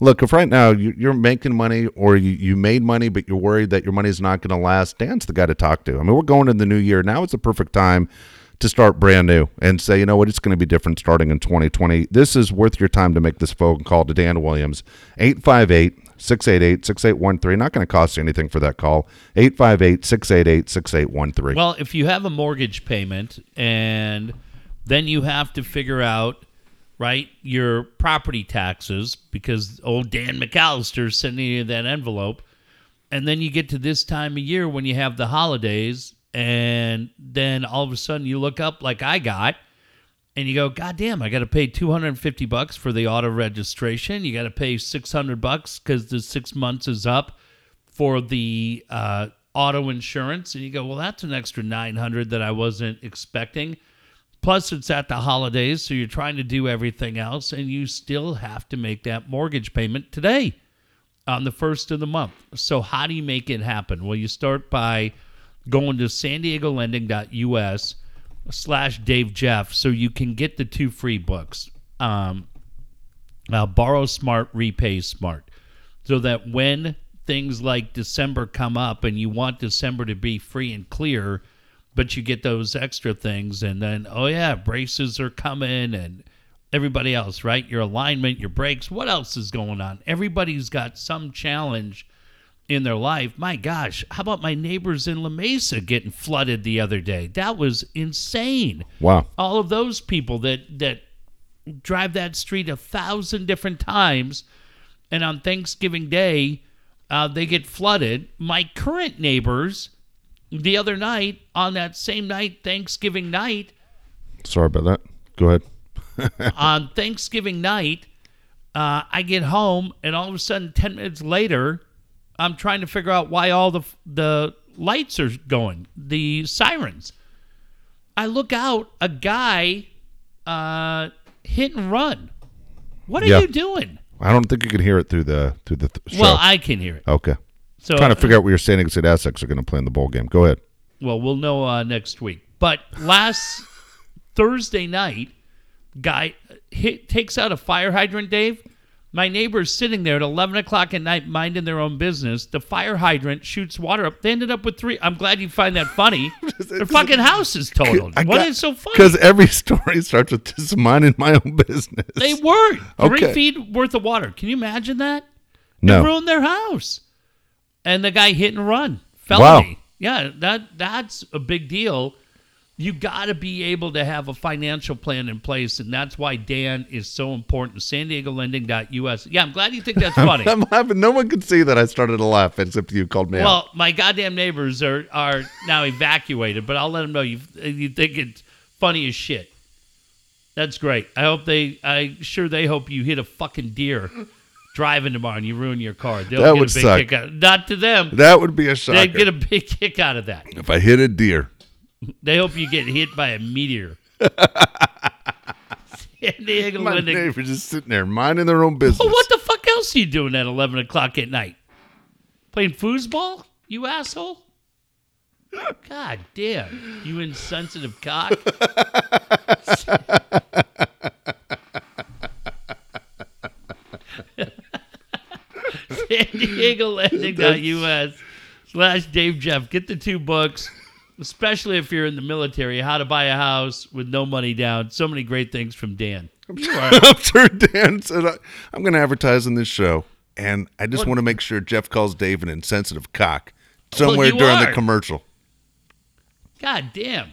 Speaker 1: Look, if right now you- you're making money or you, you made money, but you're worried that your money's not going to last, Dan's the guy to talk to. I mean, we're going in the new year. Now is the perfect time to start brand new and say, you know what, it's going to be different starting in 2020. This is worth your time to make this phone call to Dan Williams, 858 688 6813. Not going to cost you anything for that call. 858 688 6813.
Speaker 2: Well, if you have a mortgage payment and then you have to figure out, right, your property taxes because old Dan McAllister's sending you that envelope. And then you get to this time of year when you have the holidays, and then all of a sudden you look up like I got, and you go, God damn, I got to pay 250 bucks for the auto registration. You got to pay 600 bucks because the six months is up for the uh, auto insurance. And you go, well, that's an extra 900 that I wasn't expecting. Plus, it's at the holidays, so you're trying to do everything else, and you still have to make that mortgage payment today on the first of the month. So, how do you make it happen? Well, you start by going to san diego slash Dave Jeff so you can get the two free books. Um, uh, borrow smart, repay smart. So that when things like December come up and you want December to be free and clear, but you get those extra things, and then, oh, yeah, braces are coming and everybody else, right? Your alignment, your brakes, what else is going on? Everybody's got some challenge in their life. My gosh, how about my neighbors in La Mesa getting flooded the other day? That was insane.
Speaker 1: wow.
Speaker 2: All of those people that that drive that street a thousand different times, and on Thanksgiving Day, uh, they get flooded. My current neighbors, the other night on that same night, Thanksgiving night,
Speaker 1: Sorry about that. Go ahead.
Speaker 2: on Thanksgiving night, uh, I get home, and all of a sudden, ten minutes later, I'm trying to figure out why all the the lights are going, the sirens. I look out, a guy uh, hit and run. What are
Speaker 1: Yeah.
Speaker 2: you doing?
Speaker 1: I don't think you can hear it through the through the th- show.
Speaker 2: Well, I can hear it.
Speaker 1: okay.
Speaker 2: So
Speaker 1: Trying to figure out where your San Diego State Aztecs are going to play in the bowl game. Go ahead.
Speaker 2: Well, we'll know uh, next week. But last Thursday night, guy hit, takes out a fire hydrant. Dave, my neighbor's sitting there at eleven o'clock at night, minding their own business. The fire hydrant shoots water up. They ended up with three. I'm glad you find that funny. Their fucking house is totaled.
Speaker 1: I
Speaker 2: What
Speaker 1: got-
Speaker 2: is so funny?
Speaker 1: Because every story starts with just minding my own business.
Speaker 2: They weren't three
Speaker 1: Okay.
Speaker 2: feet worth of water. Can you imagine that?
Speaker 1: no.
Speaker 2: It ruined their house. And the guy hit and run. Felony. Yeah, that that's a big deal. You got to be able to have a financial plan in place, and that's why Dan is so important. San Diego Lending.us. Yeah, I'm glad you think that's funny.
Speaker 1: I'm laughing. No one could see that I started to laugh except you called me out.
Speaker 2: well, my goddamn neighbors are are now evacuated, but I'll let them know you you think it's funny as shit. That's great. I hope they. I sure they hope you hit a fucking deer driving tomorrow and you ruin your car. They'll
Speaker 1: That
Speaker 2: get
Speaker 1: would
Speaker 2: a big
Speaker 1: suck.
Speaker 2: kick out. Not to them.
Speaker 1: That would be a shocker.
Speaker 2: They'd get a big kick out of that.
Speaker 1: if I hit a deer.
Speaker 2: They hope you get hit by a meteor. San Diego
Speaker 1: My
Speaker 2: Lending.
Speaker 1: neighbors just sitting there minding their own business.
Speaker 2: Well, what the fuck else are you doing at 11 o'clock at night? Playing foosball? You asshole? God damn. You insensitive cock. San Diego Lending.us slash Dave Jeff. Get the two books, especially if you're in the military. How to buy a house with no money down. So many great things from Dan. You are
Speaker 1: I'm sure Dan said, I- I'm going to advertise on this show. And I just
Speaker 2: What-
Speaker 1: want to make sure Jeff calls Dave an insensitive cock somewhere
Speaker 2: you
Speaker 1: during the commercial.
Speaker 2: God damn.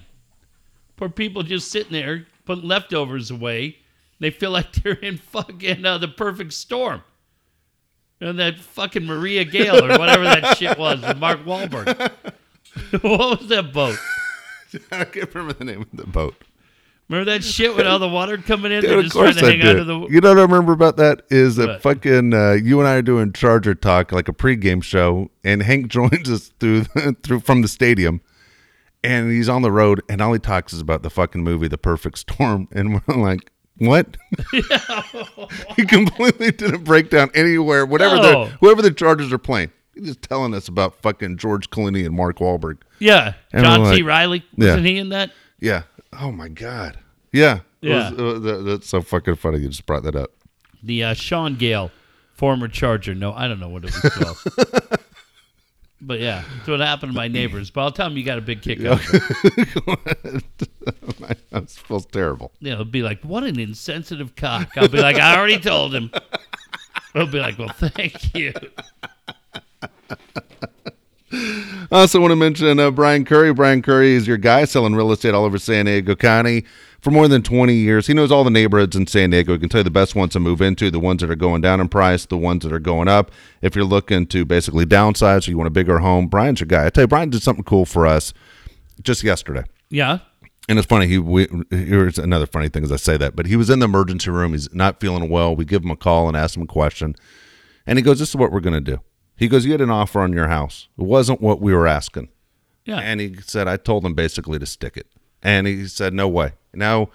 Speaker 2: Poor people just sitting there putting leftovers away. They feel like they're in fucking uh, the perfect storm. And that fucking Maria Gale or whatever that shit was with Mark Wahlberg. what was that boat?
Speaker 1: I can't remember the name of the boat.
Speaker 2: Remember that shit with all the water coming in?
Speaker 1: Dude,
Speaker 2: They're
Speaker 1: of
Speaker 2: just trying to
Speaker 1: I
Speaker 2: hang out of the.
Speaker 1: You know what I remember about that is that
Speaker 2: What?
Speaker 1: fucking uh, you and I are doing Charger talk like a pregame show, and Hank joins us through through from the stadium, and he's on the road, and all he talks is about the fucking movie The Perfect Storm, and we're like, what? he completely didn't break down anywhere. Whatever
Speaker 2: No.
Speaker 1: the whoever the Chargers are playing, He's just telling us about fucking George Clooney and Mark Wahlberg.
Speaker 2: Yeah,
Speaker 1: And
Speaker 2: John
Speaker 1: we're
Speaker 2: C. Riley
Speaker 1: Yeah.
Speaker 2: wasn't he in that?
Speaker 1: Yeah. Oh my god. Yeah.
Speaker 2: Yeah.
Speaker 1: was- uh, that- that's so fucking funny. You just brought that up.
Speaker 2: The uh, Shaun Gayle, former Charger. No, I don't know what it was called. but yeah, that's what happened to my neighbors. But I'll tell them you got a big kick out of it.
Speaker 1: that feels terrible.
Speaker 2: Yeah, it'll be like, what an insensitive cock. I'll be like, I already told him. I'll be like, well, thank you.
Speaker 1: I also want to mention uh, Brian Curry. Brian Curry is your guy selling real estate all over San Diego County for more than 20 years. He knows all the neighborhoods in San Diego. He can tell you the best ones to move into, the ones that are going down in price, the ones that are going up. If you're looking to basically downsize or you want a bigger home, Brian's your guy. I tell you, Brian did something cool for us just yesterday.
Speaker 2: Yeah.
Speaker 1: And it's funny. He we, here's another funny thing as I say that, but he was in the emergency room. He's not feeling well. We give him a call and ask him a question, and he goes, "This is what we're going to do." He goes, "You had an offer on your house. It wasn't what we were asking."
Speaker 2: Yeah.
Speaker 1: And he said, "I told him basically to stick it." And he said, "No way." Now,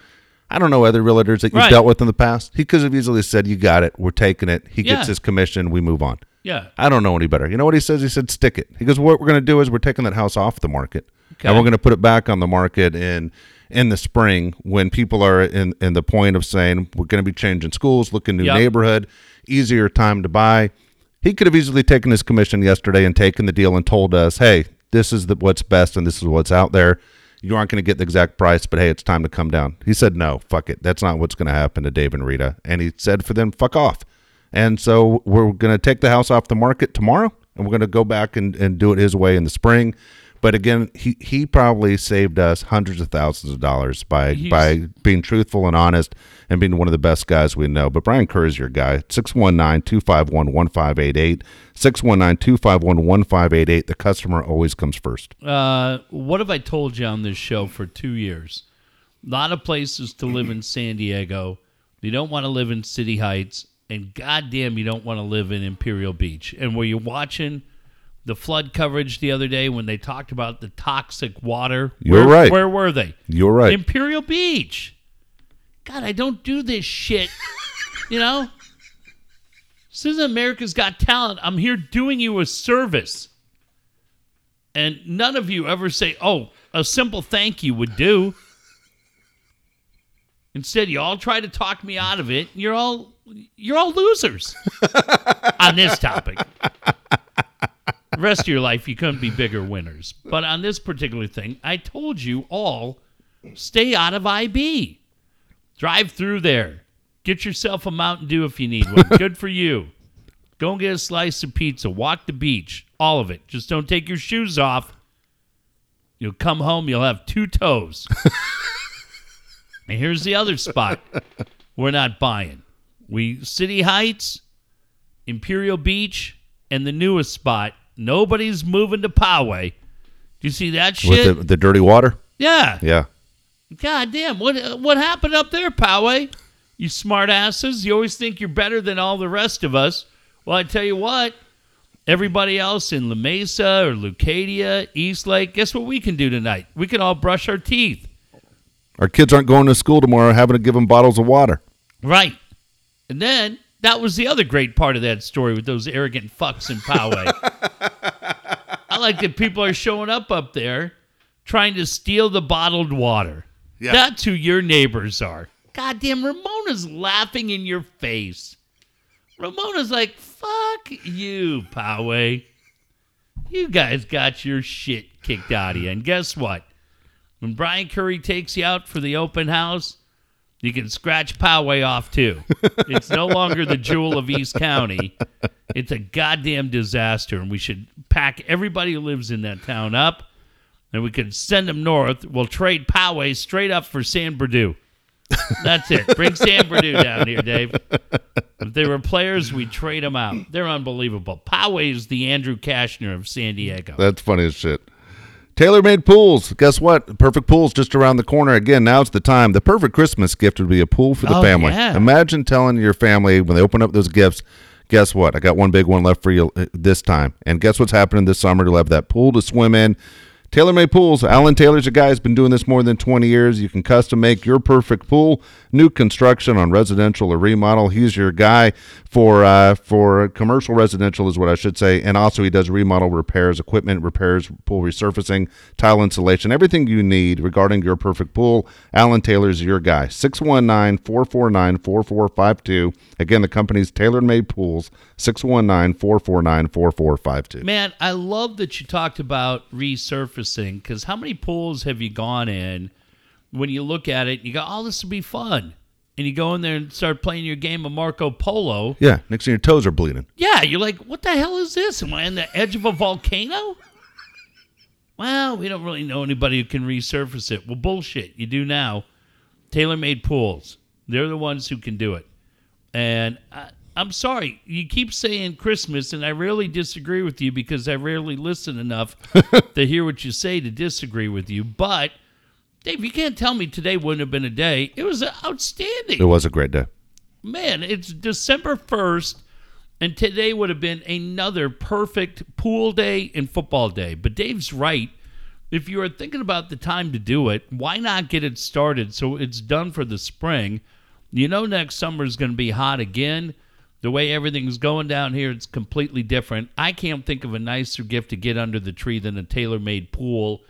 Speaker 1: I don't know other realtors that you've
Speaker 2: Right.
Speaker 1: dealt with in the past. He could have easily said, "You got it. We're taking it." He
Speaker 2: Yeah.
Speaker 1: gets his commission. We move on.
Speaker 2: yeah.
Speaker 1: I don't know any better. You know what he says? He said, stick it. He goes, what we're going to do is we're taking that house off the market.
Speaker 2: Okay.
Speaker 1: And we're going to put it back on the market in in the spring when people are in, in the point of saying we're going to be changing schools, looking new
Speaker 2: Yep.
Speaker 1: neighborhood, easier time to buy. He could have easily taken his commission yesterday and taken the deal and told us, hey, this is the, what's best and this is what's out there. You aren't going to get the exact price, but hey, it's time to come down. He said, no, fuck it. That's not what's going to happen to Dave and Rita. And he said for them, fuck off. And so we're going to take the house off the market tomorrow and we're going to go back and, and do it his way in the spring. But again, he, he probably saved us hundreds of thousands of dollars by
Speaker 2: He's-
Speaker 1: by being truthful and honest and being one of the best guys we know. But Brian Kerr is your guy. 619-251-1588. 619-251-1588. The customer always comes first.
Speaker 2: Uh, what have I told you on this show for two years? A lot of places to live in San Diego. You don't want to live in City Heights, and goddamn, you don't want to live in Imperial Beach. And where you're watching the flood coverage the other day when they talked about the toxic water?
Speaker 1: You're
Speaker 2: Where-
Speaker 1: right.
Speaker 2: Where were they?
Speaker 1: You're right.
Speaker 2: Imperial Beach. God, I don't do this shit. you know? This isn't America's Got Talent. I'm here doing you a service. And none of you ever say, oh, a simple thank you would do. Instead, you all try to talk me out of it. You're all you're all losers on this topic. The rest of your life, you couldn't be bigger winners. But on this particular thing, I told you all stay out of IB. Drive through there. Get yourself a Mountain Dew if you need one. Good for you. Go and get a slice of pizza. Walk the beach. All of it. Just don't take your shoes off. You'll come home, you'll have two toes. and here's the other spot we're not buying. We City Heights, Imperial Beach, and the newest spot. Nobody's moving to Poway. Do you see that shit?
Speaker 1: With the, the dirty water?
Speaker 2: yeah.
Speaker 1: Yeah.
Speaker 2: God damn, what what happened up there, Poway? You smart asses. You always think you're better than all the rest of us. Well, I tell you what, everybody else in La Mesa or Leucadia, East Lake, guess what we can do tonight? We can all brush our teeth.
Speaker 1: Our kids aren't going to school tomorrow having to give them bottles of water.
Speaker 2: Right. And then that was the other great part of that story with those arrogant fucks in Poway. I like that people are showing up up there trying to steal the bottled water.
Speaker 1: Yeah.
Speaker 2: That's who your neighbors are. Goddamn, Ramona's laughing in your face. Ramona's like, fuck you, Poway. You guys got your shit kicked out of you. And guess what? When Brian Curry takes you out for the open house, you can scratch Poway off too. it's no longer the jewel of East County. It's a goddamn disaster, and we should pack everybody who lives in that town up, and we could send them north. We'll trade Poway straight up for San Bernardino. That's it. Bring San Bernardino down here, Dave. If they were players, we'd trade them out. They're unbelievable. Poway is the Andrew Cashner of San Diego.
Speaker 1: That's funny as shit. TaylorMade Pools. Guess what? Perfect pools just around the corner. Again, now's the time. The perfect Christmas gift would be a pool for the
Speaker 2: Oh,
Speaker 1: family.
Speaker 2: yeah.
Speaker 1: Imagine telling your family when they open up those gifts, guess what? I got one big one left for you uh, this time. And guess what's happening this summer? You'll have that pool to swim in. TaylorMade Pools. Alan Taylor's a guy who's been doing this more than 20 years. You can custom make your perfect pool, new construction on residential or remodel. He's your guy for uh, for commercial residential is what I should say, and also he does remodel repairs, equipment repairs, pool resurfacing, tile insulation, everything you need regarding your perfect pool. Alan Taylor's your guy. 619-449-4452. Again, the company's TaylorMade Pools. 619-449-4452.
Speaker 2: Man, I love that you talked about resurfacing because how many pools have you gone in when you look at it, you go, oh, this will be fun. And you go in there and start playing your game of Marco Polo.
Speaker 1: Yeah, next thing your toes are bleeding.
Speaker 2: Yeah, you're like, what the hell is this? Am I on the edge of a volcano? Well, we don't really know anybody who can resurface it. Well, bullshit. You do now. TaylorMade Pools. They're the ones who can do it. And I, I'm sorry. You keep saying Christmas, and I really disagree with you because I rarely listen enough to hear what you say to disagree with you. But, Dave, you can't tell me today wouldn't have been a day. It was outstanding
Speaker 1: It was a great day.
Speaker 2: man, it's December 1st, and today would have been another perfect pool day and football day. But Dave's right. If you are thinking about the time to do it, why not get it started so it's done for the spring? You know, next summer is going to be hot again. The way everything's going down here, it's completely different. I can't think of a nicer gift to get under the tree than a tailor made pool.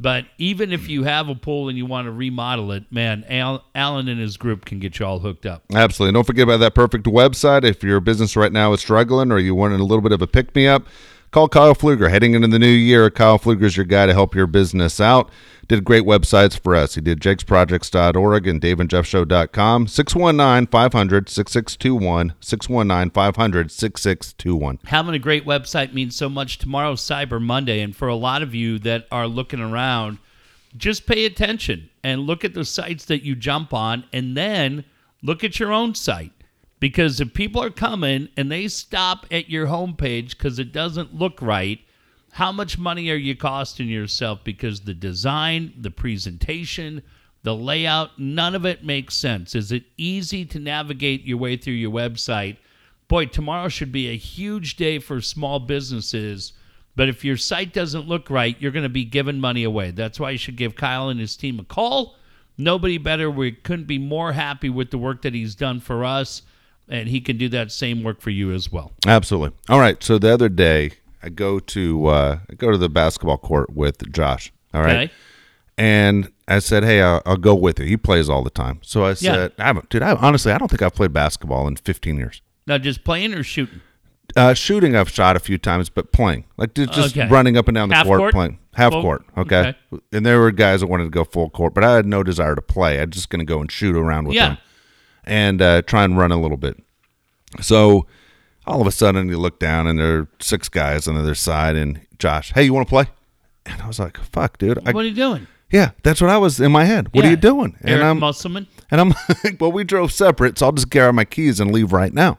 Speaker 2: But even if you have a pool and you want to remodel it, man, Al- Alan and his group can get you all hooked up.
Speaker 1: Absolutely. Don't forget about that perfect website. If your business right now is struggling or you want a little bit of a pick me up, call Kyle Pfluger. Heading into the new year, Kyle Pfluger is your guy to help your business out. Did great websites for us. He did jakesprojects.org and daveandjeffshow.com. 619 500 6621. 619 500 6621.
Speaker 2: having a great website means so much. Tomorrow's Cyber Monday, and for a lot of you that are looking around, just pay attention and look at the sites that you jump on, and then look at your own site. Because if people are coming and they stop at your homepage because it doesn't look right, how much money are you costing yourself? Because the design, the presentation, the layout, none of it makes sense. Is it easy to navigate your way through your website? Boy, tomorrow should be a huge day for small businesses. But if your site doesn't look right, you're going to be giving money away. That's why you should give Kyle and his team a call. Nobody better. We couldn't be more happy with the work that he's done for us, and he can do that same work for you as well.
Speaker 1: Absolutely. All right. So the other day, I go to uh, I go to the basketball court with Josh. All right.
Speaker 2: Okay?
Speaker 1: And I said, "Hey, I'll, I'll go with you." He plays all the time, so I said, I haven't, "Dude, I, honestly, I don't think I've played basketball in 15 years.
Speaker 2: Now, just playing or shooting?
Speaker 1: Uh, shooting, I've shot a few times, but playing, like just, just
Speaker 2: Okay.
Speaker 1: running up and down the
Speaker 2: Half
Speaker 1: court,
Speaker 2: court?
Speaker 1: playing half
Speaker 2: Full?
Speaker 1: court. Okay? and there were guys that wanted to go full court, but I had no desire to play. I'm just going to go and shoot around with
Speaker 2: Yeah.
Speaker 1: them and uh, try and run a little bit. So all of a sudden, you look down and there are six guys on the other side, and Josh, hey, you want to play? And I was like, "Fuck, dude! I,
Speaker 2: what are you doing?
Speaker 1: yeah, that's what I was in my head. What are you doing?" And
Speaker 2: Eric
Speaker 1: I'm
Speaker 2: Musselman?
Speaker 1: and I'm like, well, we drove separate, so I'll just grab my keys and leave right now.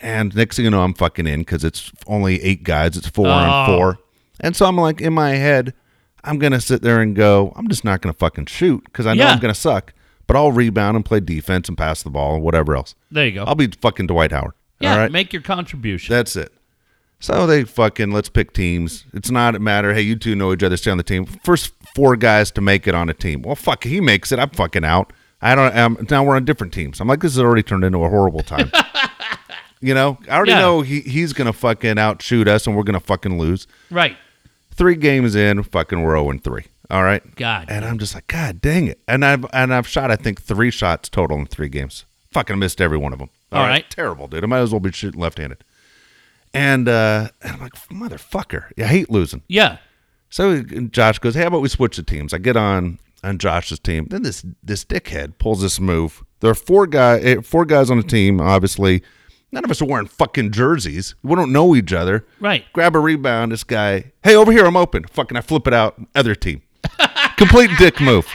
Speaker 1: And next thing you know, I'm fucking in because it's only eight guys. It's four
Speaker 2: Oh.
Speaker 1: and four. And so I'm like, in my head, I'm going to sit there and go, I'm just not going to fucking shoot because I know
Speaker 2: Yeah.
Speaker 1: I'm going to suck. But I'll rebound and play defense and pass the ball and whatever else.
Speaker 2: There you go.
Speaker 1: I'll be fucking Dwight Howard.
Speaker 2: yeah,
Speaker 1: All right.
Speaker 2: make your contribution.
Speaker 1: That's it. So they fucking let's pick teams. It's not a matter. Hey, you two know each other. Stay on the team. First four guys to make it on a team. Well, fuck, he makes it. I'm fucking out. I don't. Um, now we're on different teams. I'm like, this has already turned into a horrible time. you know, I already
Speaker 2: Yeah.
Speaker 1: know he, he's gonna fucking outshoot us, and we're gonna fucking lose.
Speaker 2: right.
Speaker 1: Three games in, fucking we're zero and three. All right.
Speaker 2: God.
Speaker 1: And I'm just like, God dang it. And I've and I've shot I think three shots total in three games. Fucking missed every one of them.
Speaker 2: All right.
Speaker 1: Terrible, dude. I might as well be shooting left handed. And uh and I'm like, motherfucker. I hate losing.
Speaker 2: Yeah.
Speaker 1: So Josh goes, Hey, how about we switch the teams? I get on on Josh's team. Then this this dickhead pulls this move. There are four guy eh, four guys on the team, obviously. None of us are wearing fucking jerseys. We don't know each other.
Speaker 2: Right.
Speaker 1: Grab a rebound. This guy, hey, over here, I'm open. Fucking, I flip it out. Other team. Complete dick move.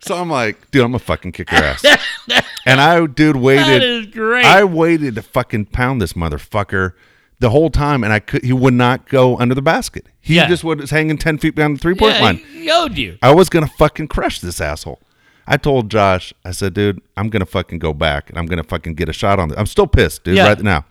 Speaker 1: So I'm like, dude, I'm gonna fucking kick your ass. and I, dude, waited.
Speaker 2: is great.
Speaker 1: I waited to fucking pound this motherfucker the whole time, and I could. He would not go under the basket. He
Speaker 2: Yeah.
Speaker 1: just was hanging ten feet down the three point
Speaker 2: yeah,
Speaker 1: line.
Speaker 2: he owed you.
Speaker 1: I was gonna fucking crush this asshole. I told Josh, I said, dude, I'm gonna fucking go back and I'm gonna fucking get a shot on this. I'm still pissed, dude,
Speaker 2: Yeah.
Speaker 1: right now.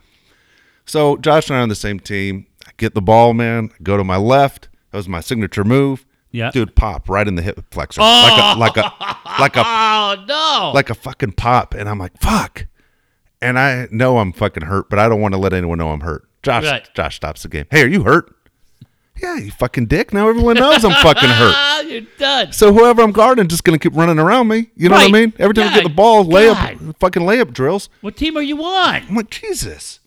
Speaker 1: So Josh and I are on the same team. I get the ball, man. I go to my left. That was my signature move.
Speaker 2: Yeah.
Speaker 1: Dude, pop right in the hip flexor. Like a like a like a
Speaker 2: Oh no!
Speaker 1: like a fucking pop. And I'm like, fuck. And I know I'm fucking hurt, but I don't want to let anyone know I'm hurt. Josh
Speaker 2: Right.
Speaker 1: Josh stops the game. Hey, are you hurt? Yeah, you fucking dick. Now everyone knows I'm fucking hurt.
Speaker 2: You're done.
Speaker 1: So whoever I'm guarding just gonna keep running around me. You know what I mean? Every time I get the ball, layup
Speaker 2: God.
Speaker 1: fucking layup drills.
Speaker 2: What team are you on?
Speaker 1: I'm like, Jesus.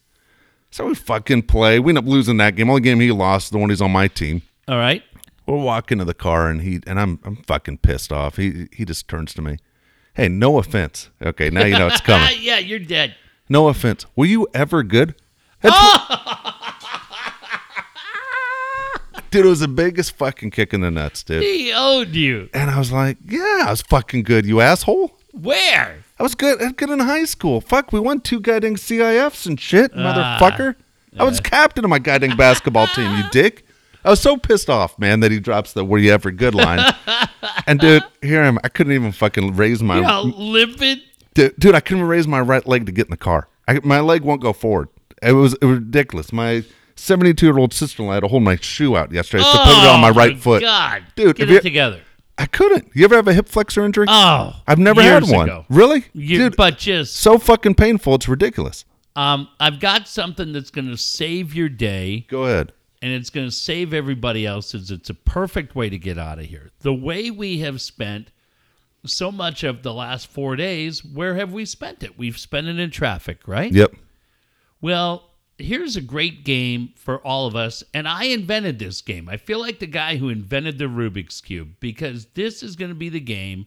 Speaker 1: So we fucking play. We end up losing that game. Only game he lost, the one he's on my team.
Speaker 2: All right.
Speaker 1: We're walking to the car and he and I'm I'm fucking pissed off. He he just turns to me. Hey, no offense. Okay, now you know it's coming.
Speaker 2: yeah, you're dead.
Speaker 1: No offense. Were you ever good? That's dude, it was the biggest fucking kick in the nuts, dude.
Speaker 2: He owed you.
Speaker 1: And I was like, yeah, I was fucking good, you asshole.
Speaker 2: Where?
Speaker 1: I was good. I was good in high school. Fuck, we won two goddamn CIFs and shit,
Speaker 2: Ah,
Speaker 1: motherfucker. I was captain of my goddamn basketball team, you dick. I was so pissed off, man, that he drops the "Were you ever good?" line. and dude, here I am. I couldn't even fucking raise my
Speaker 2: You're all limpid.
Speaker 1: dude, dude. I couldn't raise my right leg to get in the car. I, my leg won't go forward. It was it was ridiculous. My seventy-two year old sister-in-law had to hold my shoe out yesterday to put it on my right foot.
Speaker 2: Oh, God,
Speaker 1: Dude,
Speaker 2: get
Speaker 1: you-
Speaker 2: it together.
Speaker 1: I couldn't. You ever have a hip flexor injury?
Speaker 2: Oh,
Speaker 1: I've never had one.
Speaker 2: ago.
Speaker 1: Really,
Speaker 2: You,
Speaker 1: dude?
Speaker 2: but just
Speaker 1: so fucking painful. It's ridiculous.
Speaker 2: um, I've got something that's going to save your day,
Speaker 1: Go ahead.
Speaker 2: And it's going to save everybody else's. It's a perfect way to get out of here. The way we have spent so much of the last four days, where have we spent it? We've spent it in traffic, right?
Speaker 1: Yep.
Speaker 2: Well, here's a great game for all of us, and I invented this game. I feel like the guy who invented the Rubik's Cube because this is going to be the game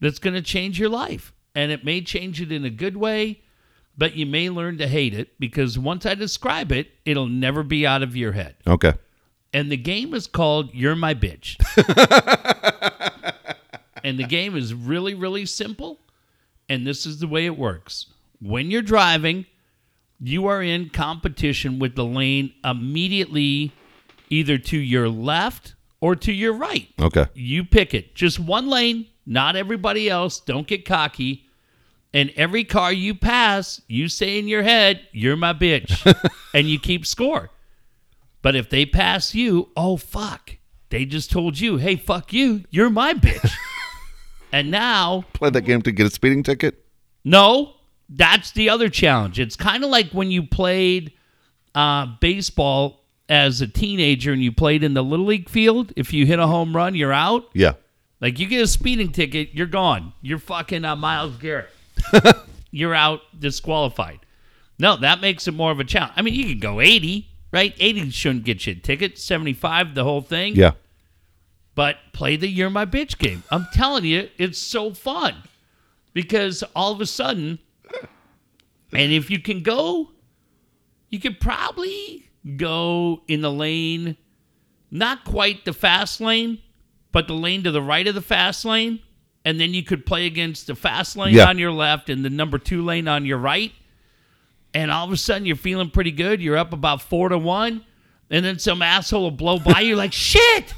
Speaker 2: that's going to change your life. And it may change it in a good way, but you may learn to hate it because once I describe it, it'll never be out of your head.
Speaker 1: Okay.
Speaker 2: And the game is called You're My Bitch. and the game is really, really simple. And this is the way it works. When you're driving, you are in competition with the lane immediately either to your left or to your right.
Speaker 1: Okay.
Speaker 2: You pick it. Just one lane, not everybody else. Don't get cocky. And every car you pass, you say in your head, You're my bitch. and you keep score. But if they pass you, oh, fuck. They just told you, Hey, fuck you. You're my bitch. and now
Speaker 1: Play that game to get a speeding ticket.
Speaker 2: no, that's the other challenge. It's kind of like when you played uh, baseball as a teenager and you played in the little league field. If you hit a home run, you're out.
Speaker 1: Yeah.
Speaker 2: Like you get a speeding ticket, you're gone. You're fucking uh, Myles Garrett. you're out, disqualified. No, that makes it more of a challenge. I mean, you could go 80, right? 80 shouldn't get you a ticket. 75, the whole thing.
Speaker 1: Yeah.
Speaker 2: But play the You're My Bitch game. I'm telling you, it's so fun because all of a sudden, and if you can go, you could probably go in the lane, not quite the fast lane, but the lane to the right of the fast lane. And then you could play against the fast lane
Speaker 1: Yeah.
Speaker 2: on your left and the number two lane on your right. And all of a sudden, you're feeling pretty good. You're up about four to one. And then some asshole will blow by. You're like, shit.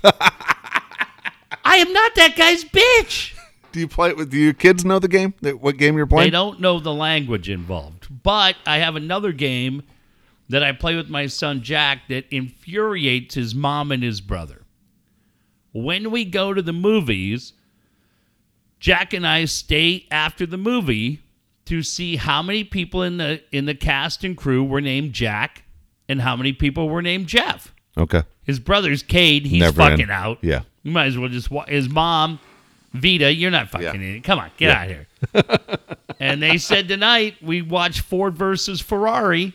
Speaker 2: I am not that guy's bitch.
Speaker 1: Do you play? Do your kids know the game? What game you're playing?
Speaker 2: They don't know the language involved. But I have another game that I play with my son Jack that infuriates his mom and his brother. When we go to the movies, Jack and I stay after the movie to see how many people in the in the cast and crew were named Jack and how many people were named Jeff.
Speaker 1: Okay.
Speaker 2: His brother's Cade, he's
Speaker 1: Never in.
Speaker 2: fucking out.
Speaker 1: Yeah.
Speaker 2: You might as well just wa- his mom, Vita. You're not fucking in it. Come on, get out of here. and they said tonight we watch Ford versus Ferrari,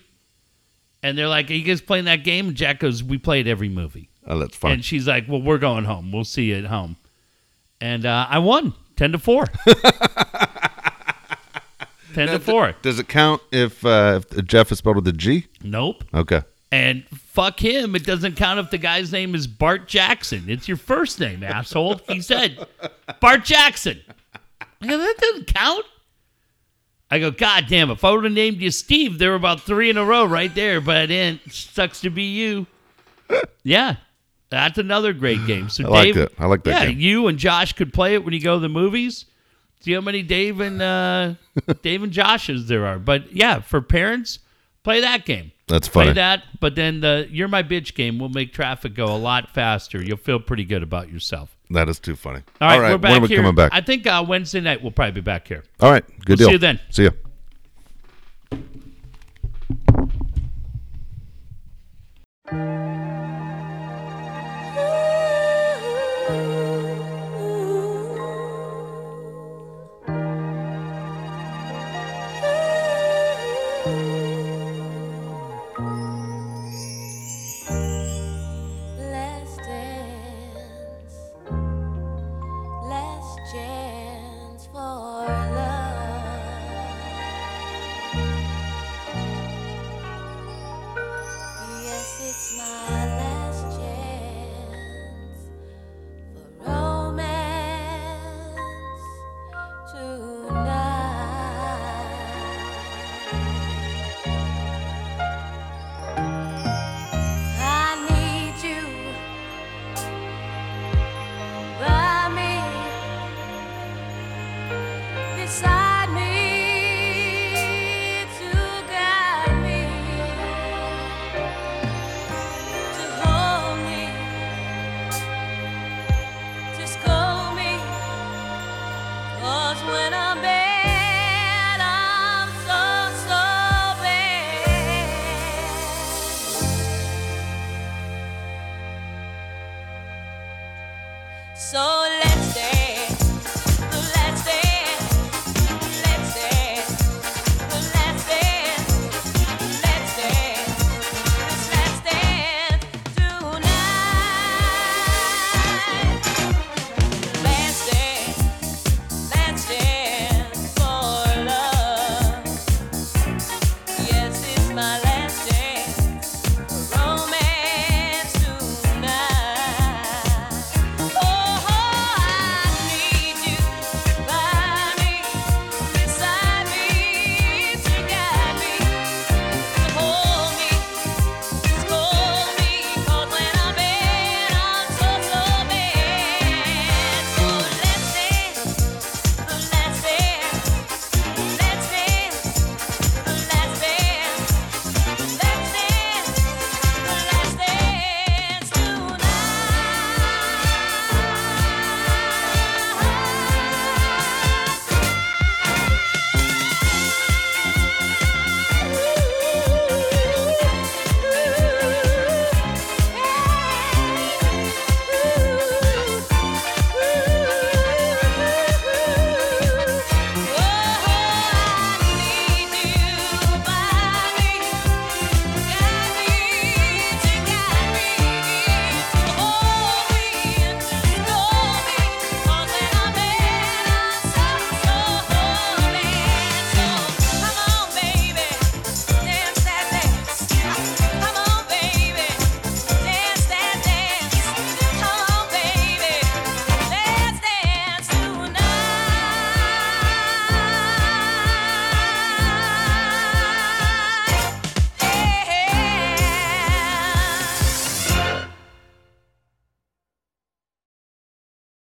Speaker 2: and they're like, "Are you guys playing that game?" And Jack goes, "We play it every movie."
Speaker 1: Oh, that's fun.
Speaker 2: And she's like, "Well, we're going home. We'll see you at home." And uh, I won ten to four. ten to four.
Speaker 1: Does it count if, uh, if Jeff is spelled with a G?
Speaker 2: Nope.
Speaker 1: Okay.
Speaker 2: And fuck him. It doesn't count if the guy's name is Bart Jackson. It's your first name, asshole. He said, Bart Jackson. I go, that doesn't count. I go, God damn, if I would have named you Steve, there were about three in a row right there, but I didn't. Sucks to be you. Yeah. That's another great game. So
Speaker 1: I like
Speaker 2: Dave,
Speaker 1: that. I like that
Speaker 2: Yeah,
Speaker 1: game.
Speaker 2: you and Josh could play it when you go to the movies. See how many Dave and uh, Dave and Joshes there are. But yeah, for parents, play that game.
Speaker 1: That's
Speaker 2: Play
Speaker 1: funny.
Speaker 2: that, but then the "You're My Bitch" game will make traffic go a lot faster. You'll feel pretty good about yourself.
Speaker 1: That is too funny.
Speaker 2: All right, we're back
Speaker 1: when are we
Speaker 2: here.
Speaker 1: coming back?
Speaker 2: I think uh, Wednesday night we'll probably be back here.
Speaker 1: All right. Good
Speaker 2: We'll
Speaker 1: deal.
Speaker 2: see you then.
Speaker 1: See ya.
Speaker 3: Last